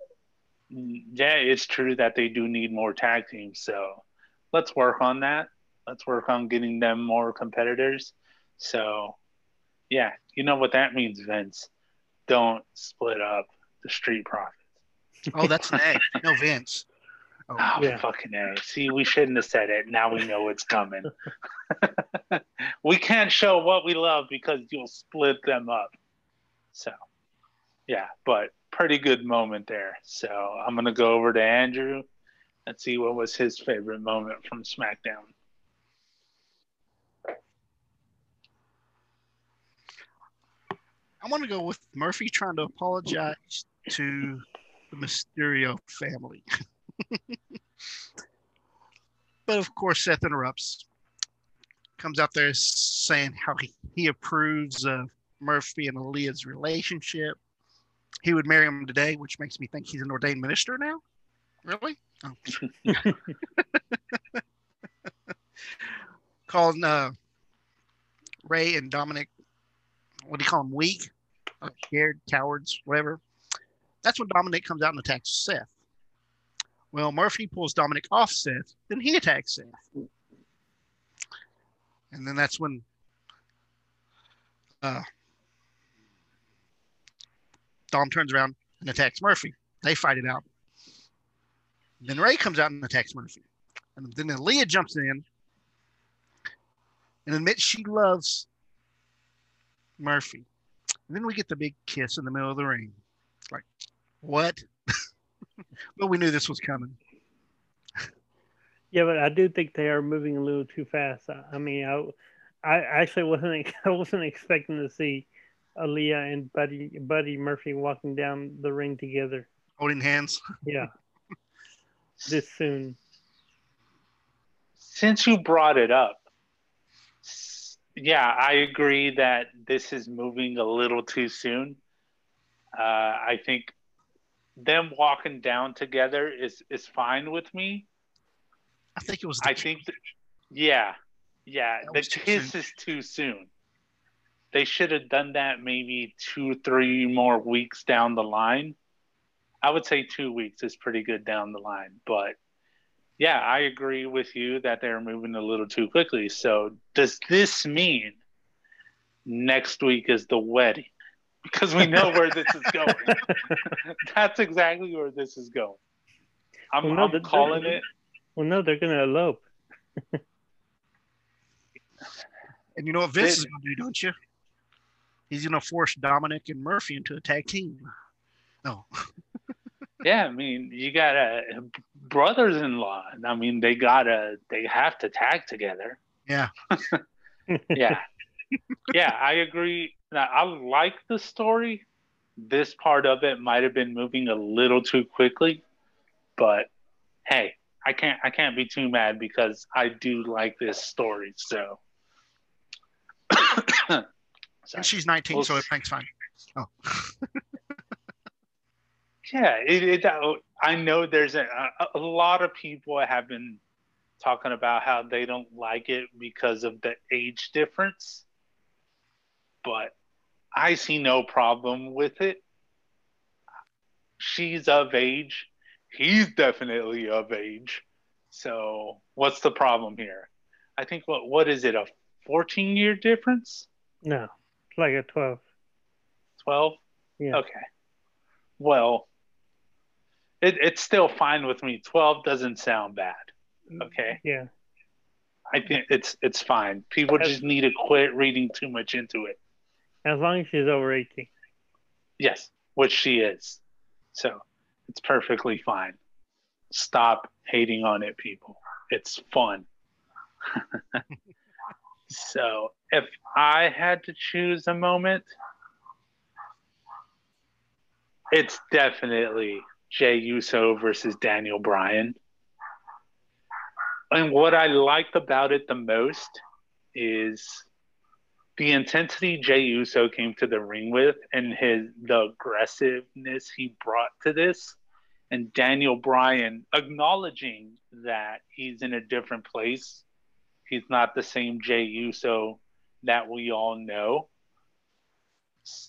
yeah, it's true that they do need more tag teams. So, let's work on that. Let's work on getting them more competitors. So, yeah, you know what that means, Vince. Don't split up the Street Profits. Oh, that's an A. No Vince. Oh, Oh, Yeah. fucking A. See, we shouldn't have said it. Now we know it's coming. we can't show what we love because you'll split them up. So, yeah, but pretty good moment there. So, I'm going to go over to Andrew and see what was his favorite moment from SmackDown. I want to go with Murphy trying to apologize to the Mysterio family. but of course, Seth interrupts. Comes out there saying how he, he approves of Murphy and Aaliyah's relationship. He would marry him today, which makes me think he's an ordained minister now. Really? Oh. Calling uh, Rey and Dominic, what do you call them, weak? scared, cowards, whatever. That's when Dominic comes out and attacks Seth. Well, Murphy pulls Dominic off Seth, then he attacks Seth. And then that's when uh, Dom turns around and attacks Murphy. They fight it out. Then Rey comes out and attacks Murphy. And then Leah jumps in and admits she loves Murphy. And then we get the big kiss in the middle of the ring. Like, what? but we knew this was coming. Yeah, but I do think they are moving a little too fast. I, I mean, I, I actually wasn't I wasn't expecting to see Aaliyah and Buddy Buddy Murphy walking down the ring together. Holding hands. Yeah, this soon. Since you brought it up, yeah, I agree that this is moving a little too soon. Uh, I think them walking down together is is fine with me. I think it was. I think, that, yeah, yeah, That the kiss is too soon. They should have done that maybe two, three more weeks down the line. I would say two weeks is pretty good down the line, but yeah, I agree with you that they're moving a little too quickly. So, does this mean next week is the wedding? Because we know where this is going. That's exactly where this is going. I'm, Well, no, I'm calling it. Well, no, they're gonna elope. and you know what Vince They- is going to do, don't you? He's going to force Dominic and Murphy into a tag team. No. Yeah, I mean, you got a brothers-in-law. I mean, they gotta, they have to tag together. Yeah. Yeah, yeah, I agree. Now, I like the story. This part of it might have been moving a little too quickly, but hey, I can't, I can't be too mad because I do like this story. So, And she's 19, Well, so everything's fine. Oh. Yeah, it, it, I know there's a, a, a lot of people have been talking about how they don't like it because of the age difference, but I see no problem with it. She's of age. He's definitely of age. So what's the problem here? I think what what is it a 14 year difference? No, it's like a twelve. 12? Yeah. Okay. Well, it, it's still fine with me. 12 doesn't sound bad. Okay. Yeah. I think it's it's fine. People just need to quit reading too much into it. As long as she's over eighteen. Yes, which she is. So it's perfectly fine. Stop hating on it, people. It's fun. so if I had to choose a moment, It's definitely Jey Uso versus Daniel Bryan. And what I liked about it the most is the intensity Jey Uso came to the ring with and his the aggressiveness he brought to this and Daniel Bryan acknowledging that he's in a different place. He's not the same Jey Uso that we all know.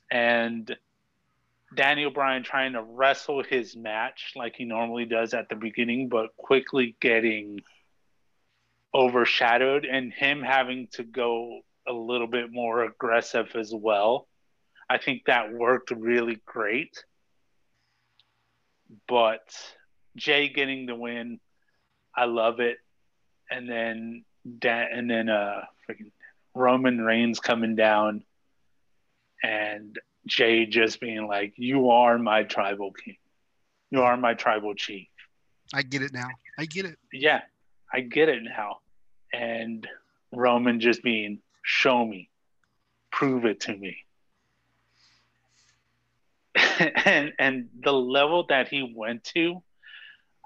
And Daniel Bryan trying to wrestle his match like he normally does at the beginning, but quickly getting overshadowed and him having to go a little bit more aggressive as well. I think that worked really great. But Jey getting the win, I love it. And then and then uh freaking Roman Reigns coming down and Jey just being like, You are my tribal king. You are my tribal chief. I get it now. I get it. Yeah, I get it now. And Roman just being, Show me, prove it to me. and and the level that he went to,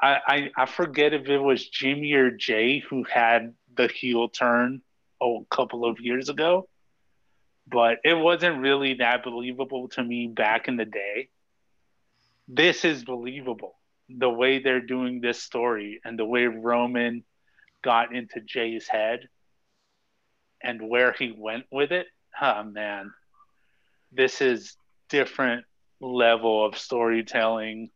I, I I forget if it was Jimmy or Jey who had the heel turn a couple of years ago but it wasn't really that believable to me back in the day. This is believable. The way they're doing this story and the way Roman got into Jey's head and where he went with it. Oh man, this is different level of storytelling.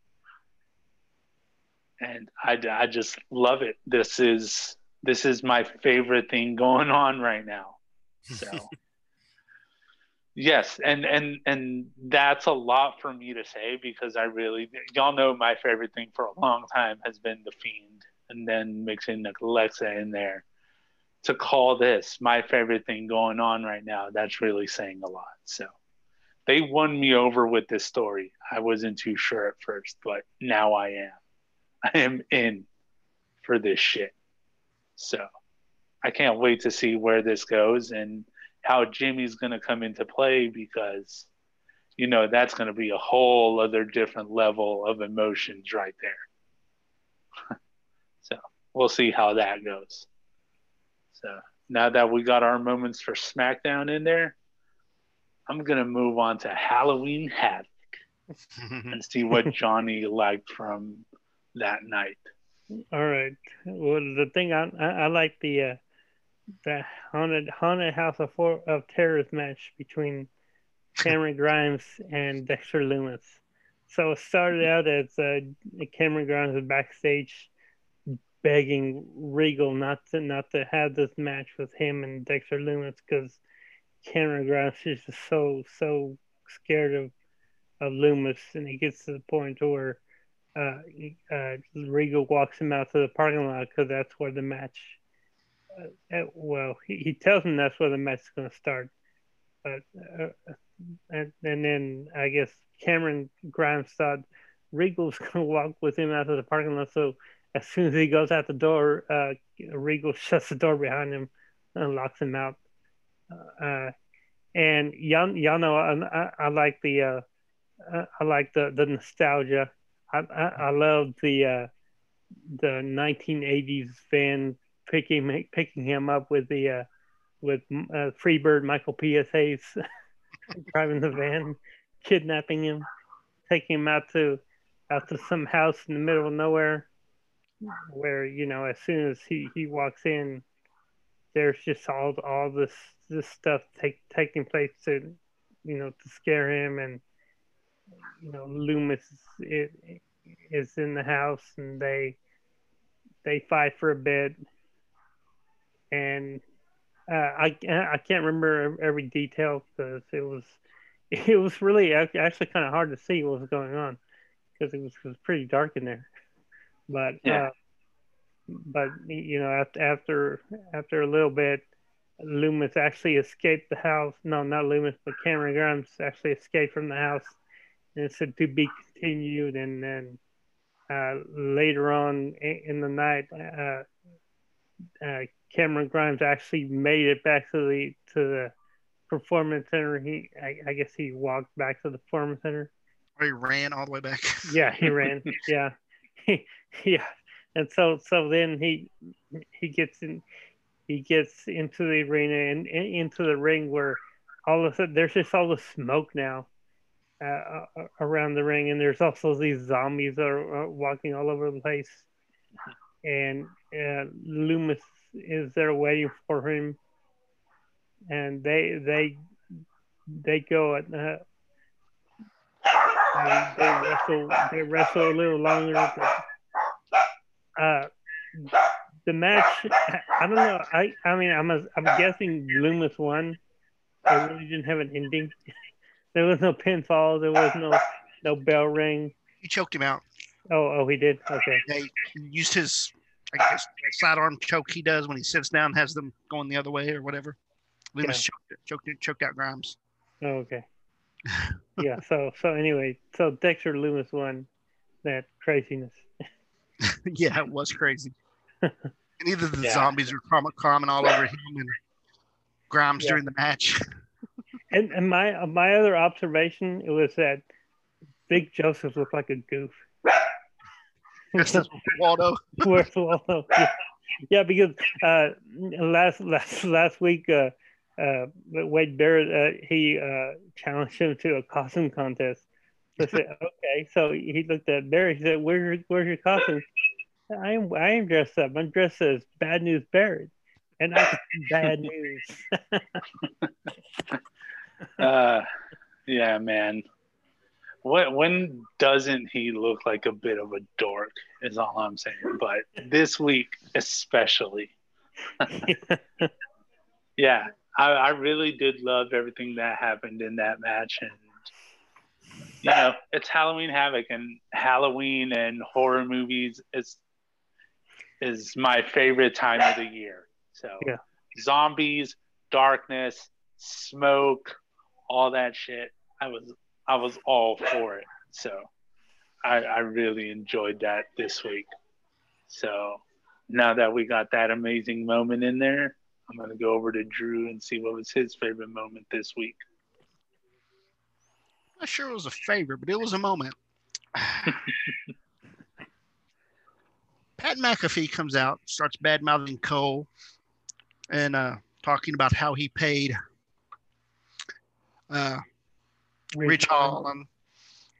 And I, I just love it. This is this is my favorite thing going on right now. So Yes, and and and that's a lot for me to say because I really y'all know my favorite thing for a long time has been the Fiend, and then mixing the Alexa in there. To call this my favorite thing going on right now, that's really saying a lot. So they won me over with this story. I wasn't too sure at first, but now I am. I am in for this shit. So I can't wait to see where this goes and how Jimmy's going to come into play because, you know, that's going to be a whole other different level of emotions right there. so we'll see how that goes. So now that we got our moments for SmackDown in there, I'm going to move on to Halloween Havoc and see what Johnny liked from that night. All right. Well, the thing I I, I like the uh, the haunted haunted house of, four, of terrors match between Cameron Grimes and Dexter Lumis. So it started out as uh, Cameron Grimes was backstage begging Regal not to not to have this match with him and Dexter Lumis because Cameron Grimes is just so so scared of of Lumis, and he gets to the point where uh, uh, Regal walks him out to the parking lot because that's where the match uh, uh, well, he, he tells him that's where the match is going to start. But uh, and, and then I guess Cameron Grimes thought Regal's going to walk with him out of the parking lot. So as soon as he goes out the door, uh, Regal shuts the door behind him and locks him out. Uh, and y'all, y'all know I, I, I like the uh, I like the, the nostalgia. I, I, I love the uh, the 1980s fan picking picking him up with the uh, with uh, Freebird Michael P.S. Hayes driving the van, kidnapping him, taking him out to out to some house in the middle of nowhere, where you know as soon as he, he walks in, there's just all all this this stuff take, taking place to you know to scare him and you know Lumis is, is in the house and they they fight for a bit and uh, I I can't remember every detail because it was it was really actually kind of hard to see what was going on because it was, it was pretty dark in there. But yeah. uh, but you know after after after a little bit, Lumis actually escaped the house. No, not Lumis, but Cameron Grimes actually escaped from the house, and it said to be continued. And then uh, later on in the night, uh, uh Cameron Grimes actually made it back to the to the performance center. He, I, I guess, he walked back to the performance center. Or he ran all the way back. Yeah, he ran. yeah, yeah, and so so then he he gets in he gets into the arena and, and into the ring where all of a sudden there's just all the smoke now uh, uh around the ring, and there's also these zombies that are uh, walking all over the place, and uh, Lumis is there waiting for him, and they they they go at uh, they wrestle they wrestle a little longer. But, uh, the match, I don't know. I I mean, I'm a, I'm guessing Lumis won. I really didn't have an ending. there was no pinfall. There was no no bell ring. He choked him out. Oh, oh, he did. Okay. He used his I guess sidearm choke he does when he sits down, has them going the other way or whatever. Lumis yeah. choked, choked choked out Grimes. Oh, okay. Yeah. So so anyway, so Dexter Lumis won that craziness. yeah, it was crazy. and either the yeah. zombies were climbing all over him and Grimes yeah. during the match. and and my my other observation it was that Vic Joseph looked like a goof. Just Waldo. Where's Waldo? Yeah. yeah, because uh, last last last week, uh, uh, Wade Barrett uh, he uh, challenged him to a costume contest. So I said, okay. So he looked at Barrett. He said, "Where's your, where's your costume?" I am I am dressed up. I'm dressed as Bad News Barrett, and I bad news. uh, yeah, man. When when doesn't he look like a bit of a dork? Is all I'm saying. But this week especially. yeah, I, I really did love everything that happened in that match, and you know, it's Halloween Havoc, and Halloween and horror movies is is my favorite time of the year. So yeah. zombies, darkness, smoke, all that shit. I was I was all for it. So I, I really enjoyed that this week. So now that we got that amazing moment in there, I'm gonna go over to Drew and see what was his favorite moment this week. Not sure it was a favorite, but it was a moment. Pat McAfee comes out, starts bad mouthing Cole, and uh, talking about how he paid uh, Ridge Holland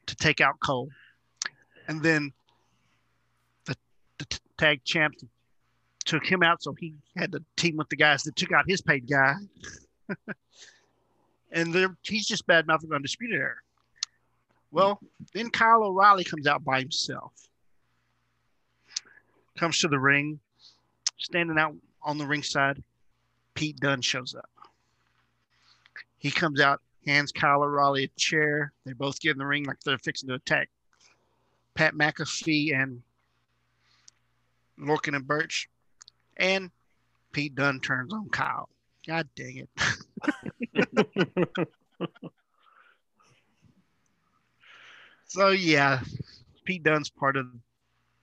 to take out Cole, and then the, the tag champ took him out, so he had to team with the guys that took out his paid guy. and he's just bad mouthing undisputed era. Well, then Kyle O'Reilly comes out by himself comes to the ring, standing out on the ringside. Pete Dunne shows up. He comes out, hands Kyle O'Reilly a chair. They both get in the ring like they're fixing to attack Pat McAfee and Lorcan and Burch. And Pete Dunne turns on Kyle. God dang it. so yeah, Pete Dunne's part of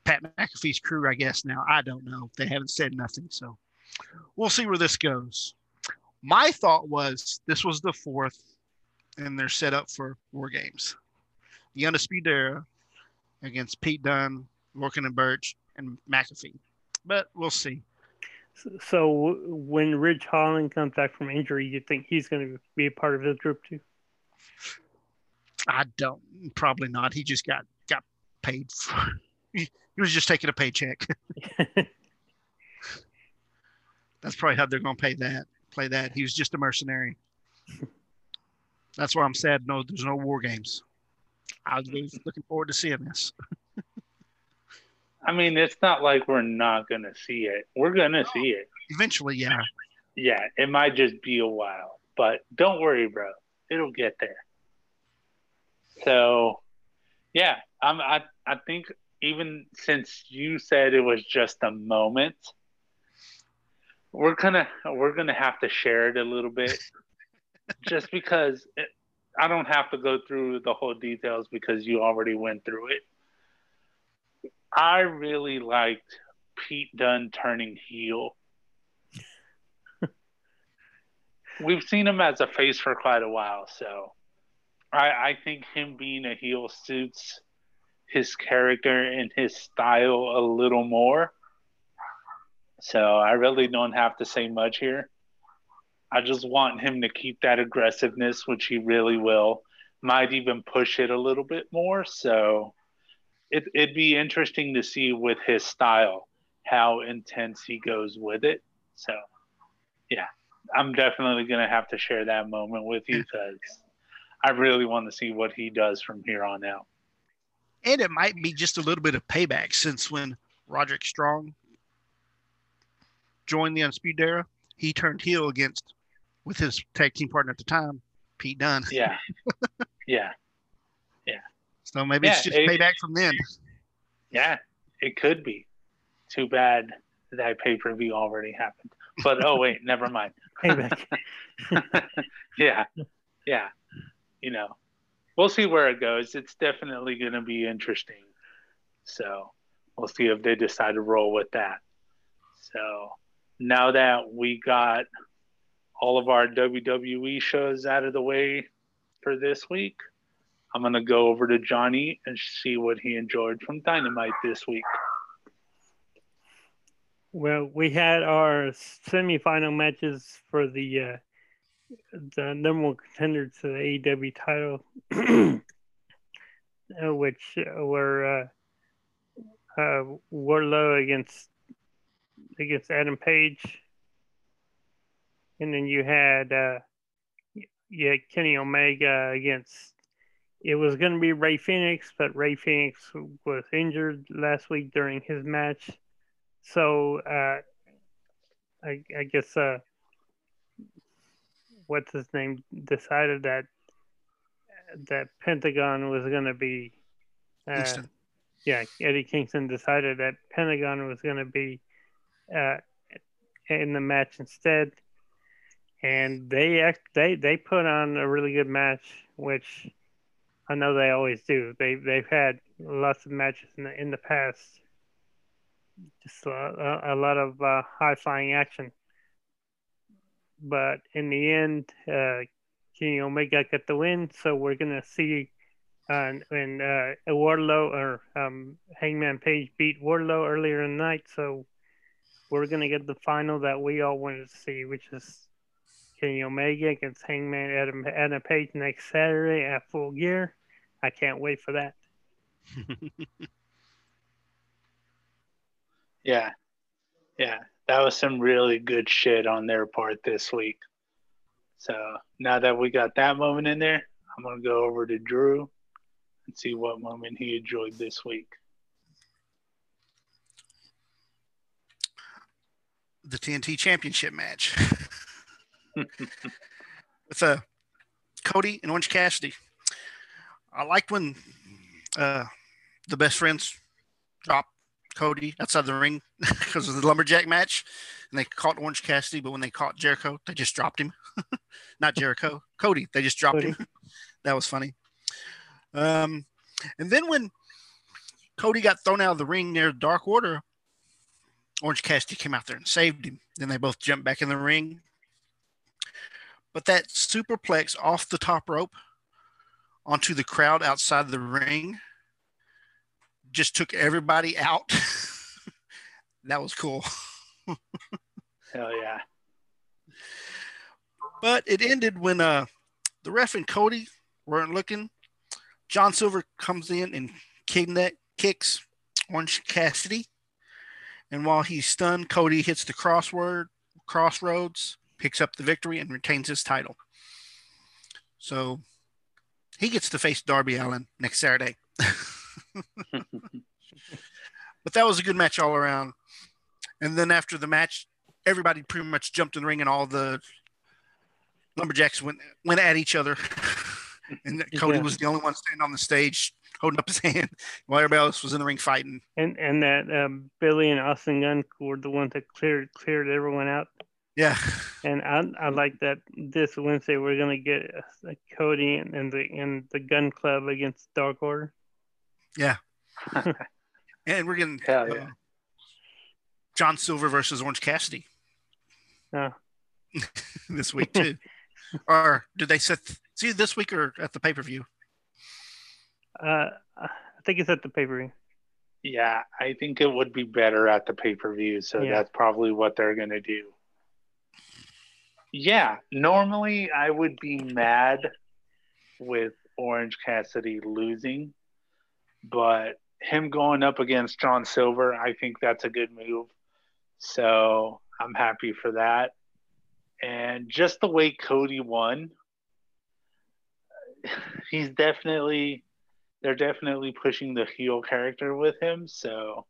Pat McAfee's crew, I guess now. I don't know. They haven't said nothing. So we'll see where this goes. My thought was this was the fourth, and they're set up for War Games. The Undisputed Era against Pete Dunne, Lorcan and Burch, and McAfee. But we'll see. So when Ridge Holland comes back from injury, you think he's going to be a part of this group too? I don't. Probably not. He just got got paid for he, was just taking a paycheck. That's probably how they're going to pay that. Play that. He was just a mercenary. That's why I'm sad. No, there's no war games. I was looking forward to seeing this. I mean, it's not like we're not going to see it. We're going to see it. Eventually, yeah. Yeah, it might just be a while, but don't worry, bro. It'll get there. So, yeah, I'm, I I think even since you said it was just a moment, we're gonna we're gonna have to share it a little bit, just because it, I don't have to go through the whole details because you already went through it. I really liked Pete Dunne turning heel. We've seen him as a face for quite a while, so I, I think him being a heel suits his character and his style a little more. So I really don't have to say much here. I just want him to keep that aggressiveness, which he really will. Might even push it a little bit more. So it, it'd be interesting to see with his style how intense he goes with it. So, yeah, I'm definitely going to have to share that moment with you because I really want to see what he does from here on out. And it might be just a little bit of payback since when Roderick Strong joined the Undisputed Era, he turned heel against with his tag team partner at the time, Pete Dunne. Yeah. yeah. Yeah. So maybe Yeah, it's just it- payback from then. Yeah, it could be. Too bad that pay per view already happened. But oh wait, never mind. Payback. yeah, yeah. You know, we'll see where it goes. It's definitely going to be interesting. So we'll see if they decide to roll with that. So now that we got all of our WWE shows out of the way for this week, I'm going to go over to Johnny and see what he enjoyed from Dynamite this week. Well, we had our semifinal matches for the uh, the number one contender to the AEW title, uh, which were uh, uh, Wardlow against against Adam Page, and then you had uh, yeah Kenny Omega against. It was going to be Rey Fenix, but Rey Fenix was injured last week during his match. So uh, I, I guess uh, what's his name decided that that Pentagon was going to be. Uh, yeah, Eddie Kingston decided that Pentagon was going to be uh, in the match instead, and they act they they put on a really good match, which I know they always do. They they've had lots of matches in the in the past just a, a, lot of uh, high flying action. But in the end, uh, Kenny Omega got the win, so we're gonna see uh, and uh, Wardlow or um, Hangman Page beat Wardlow earlier in the night, so we're gonna get the final that we all wanted to see, which is Kenny Omega against Hangman Adam Adam Page next Saturday at Full Gear. I can't wait for that. Yeah. Yeah. That was some really good shit on their part this week. So now that we got that moment in there, I'm going to go over to Drew and see what moment he enjoyed this week. the TNT Championship match with uh, Cody and Orange Cassidy. I liked when uh, the best friends dropped Cody outside the ring because of the lumberjack match, and they caught Orange Cassidy. But when they caught Jericho, they just dropped him. Not Jericho, Cody. They just dropped him. that was funny. Um, and then when Cody got thrown out of the ring near Dark Order, Orange Cassidy came out there and saved him. Then they both jumped back in the ring. But that superplex off the top rope onto the crowd outside the ring just took everybody out. that was cool. Hell yeah. But it ended when uh, the ref and Cody weren't looking. John Silver comes in and kick- kicks Orange Cassidy. And while he's stunned, Cody hits the crossword crossroads, picks up the victory, and retains his title. So he gets to face Darby Allin next Saturday. but that was a good match all around. And then after the match, everybody pretty much jumped in the ring, and all the lumberjacks went went at each other. and Cody Yeah. was the only one standing on the stage holding up his hand while everybody else was in the ring fighting. And and that um, Billy and Austin Gunn were the ones that cleared cleared everyone out. Yeah. And I I like that this Wednesday we're gonna get uh, Cody and, and the and the Gunn Club against Dark Order. Yeah. and we're getting Hell uh, yeah. John Silver versus Orange Cassidy Oh. this week too. or did they set See this week or at the pay per view? Uh, I think it's at the pay per view. Yeah, I think it would be better at the pay per view. So Yeah. that's probably what they're going to do. Yeah, normally I would be mad with Orange Cassidy losing, but him going up against John Silver, I think that's a good move. So I'm happy for that. And just the way Cody won, he's definitely they're definitely pushing the heel character with him. So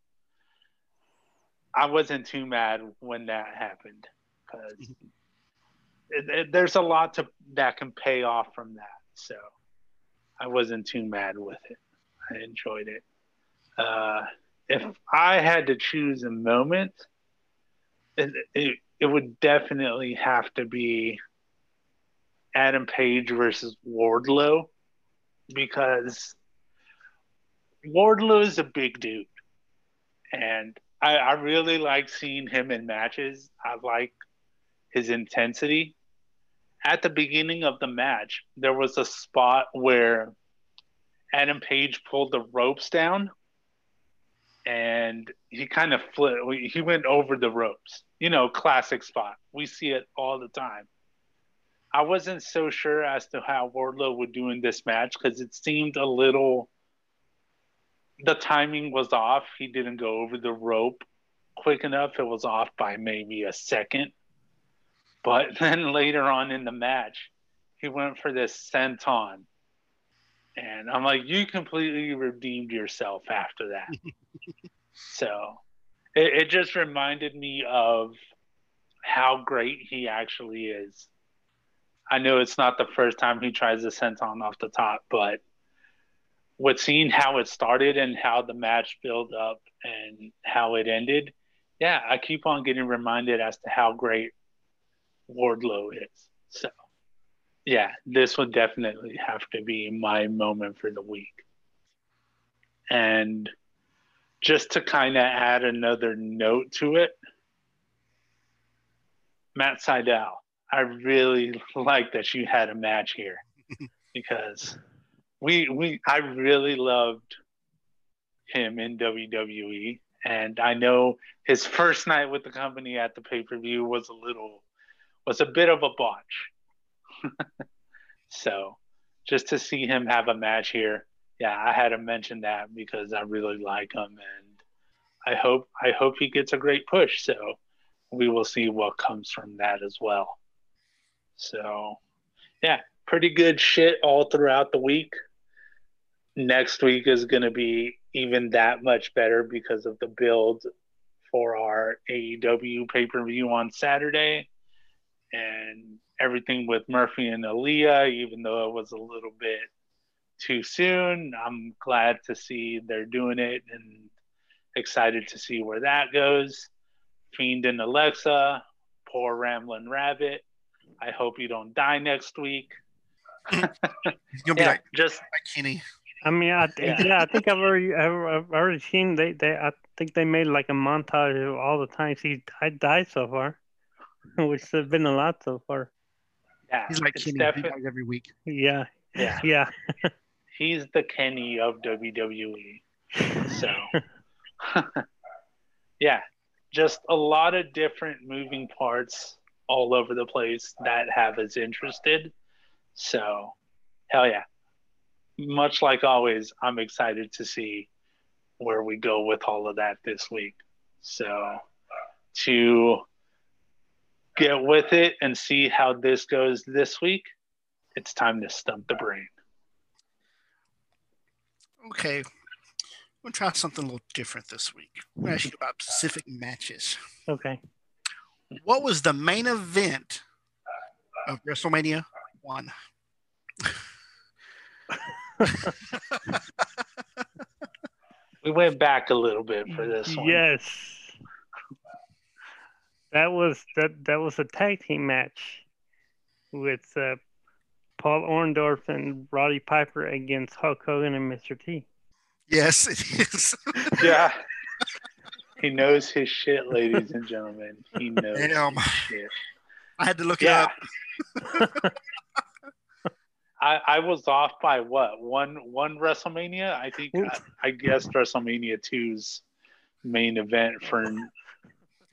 I wasn't too mad when that happened because there's a lot to that can pay off from that. So I wasn't too mad with it. I enjoyed it. Uh, if I had to choose a moment, it, it, it would definitely have to be Adam Page versus Wardlow because Wardlow is a big dude. And I, I really like seeing him in matches. I like his intensity. At the beginning of the match, there was a spot where Adam Page pulled the ropes down and he kind of flipped. He went over the ropes. You know, classic spot. We see it all the time. I wasn't so sure as to how Wardlow would do in this match because it seemed a little. The timing was off. He didn't go over the rope quick enough. It was off by maybe a second. But then later on in the match, he went for this senton. And I'm like, you completely redeemed yourself after that. so it, it just reminded me of how great he actually is. I know it's not the first time he tries the senton off the top, but with seeing how it started and how the match built up and how it ended, yeah, I keep on getting reminded as to how great Wardlow is. So, yeah, this would definitely have to be my moment for the week. And just to kind of add another note to it, Matt Sydal, I really like that you had a match here because we we I really loved him in WWE and I know his first night with the company at the pay-per-view was a little was a bit of a botch. so, just to see him have a match here, yeah, I had to mention that because I really like him and I hope I hope he gets a great push. So, we will see what comes from that as well. So, yeah, pretty good shit all throughout the week. Next week is going to be even that much better because of the build for our AEW pay per view on Saturday and everything with Murphy and Aalyah, even though it was a little bit too soon. I'm glad to see they're doing it and excited to see where that goes. Fiend and Alexa, poor Ramblin' Rabbit. I hope you don't die next week. He's gonna be Yeah, like, just like Kenny. I mean, I think Yeah. yeah. I think I've already I've, I've already seen they they I think they made like a montage of all the times he died, died so far, which has been a lot so far. yeah, He's like it's Kenny. He defi- every week. Yeah, yeah, yeah. he's the Kenny of WWE. So, yeah, just a lot of different moving parts all over the place that have us interested. So, hell yeah. Much like always, I'm excited to see where we go with all of that this week. So, to get with it and see how this goes this week, it's time to stump the brain. Okay. We'll try something a little different this week. I'm going to ask you about specific matches. Okay. What was the main event of WrestleMania 1? We went back a little bit for this one. Yes. That was that that was a tag team match with uh, Paul Orndorff and Roddy Piper against Hulk Hogan and Mr. T. Yes, it is. Yeah. he knows his shit, ladies and gentlemen. He knows Damn. his shit. I had to look Yeah. it up. I, I was off by what one one WrestleMania. I think I, I guessed WrestleMania 2's main event for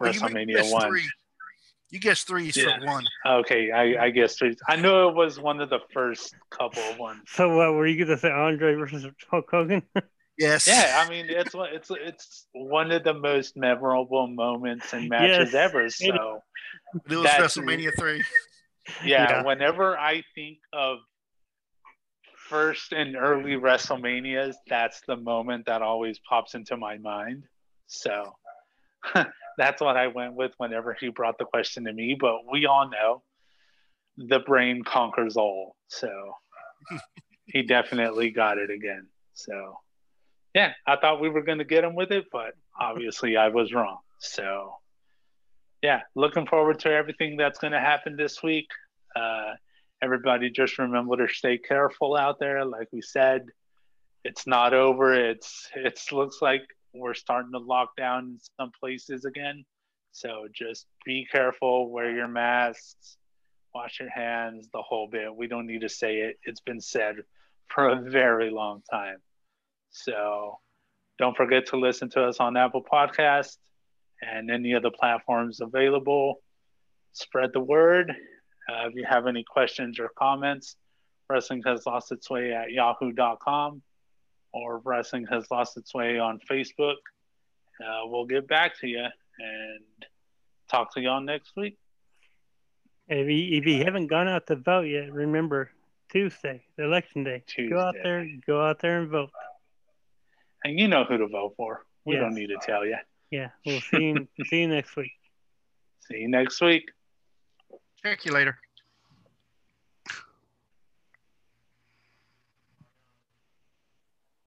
Well, you WrestleMania one. Three. You guessed three Yeah. for one. Okay, I, I guess three. I know it was one of the first couple of ones. So what were you gonna say? Andre versus Hulk Hogan? Yes. Yeah, I mean it's one- it's it's one of the most memorable moments and matches Yes, ever. it So it was that's- WrestleMania three. yeah, Yeah. whenever I think of first and early WrestleManias, that's the moment that always pops into my mind. So that's what I went with whenever he brought the question to me. But we all know the brain conquers all. So he definitely got it again. So yeah, I thought we were going to get him with it, but obviously I was wrong. So yeah, looking forward to everything that's going to happen this week. Uh, everybody just remember to stay careful out there. Like we said, it's not over. It's it's looks like we're starting to lock down in some places again. So just be careful, wear your masks, wash your hands, the whole bit. We don't need to say it. It's been said for a very long time. So don't forget to listen to us on Apple Podcast and any other platforms available. Spread the word. Uh, if you have any questions or comments, wrestling has lost its way at yahoo.com or wrestling has lost its way on Facebook. Uh, we'll get back to you and talk to y'all next week. if you if you haven't gone out to vote yet, remember Tuesday, election day. Tuesday. Go out there, go out there and vote. And you know who to vote for. We Yes. don't need to tell you. Yeah, we'll see you see you next week. See you next week. Check you later.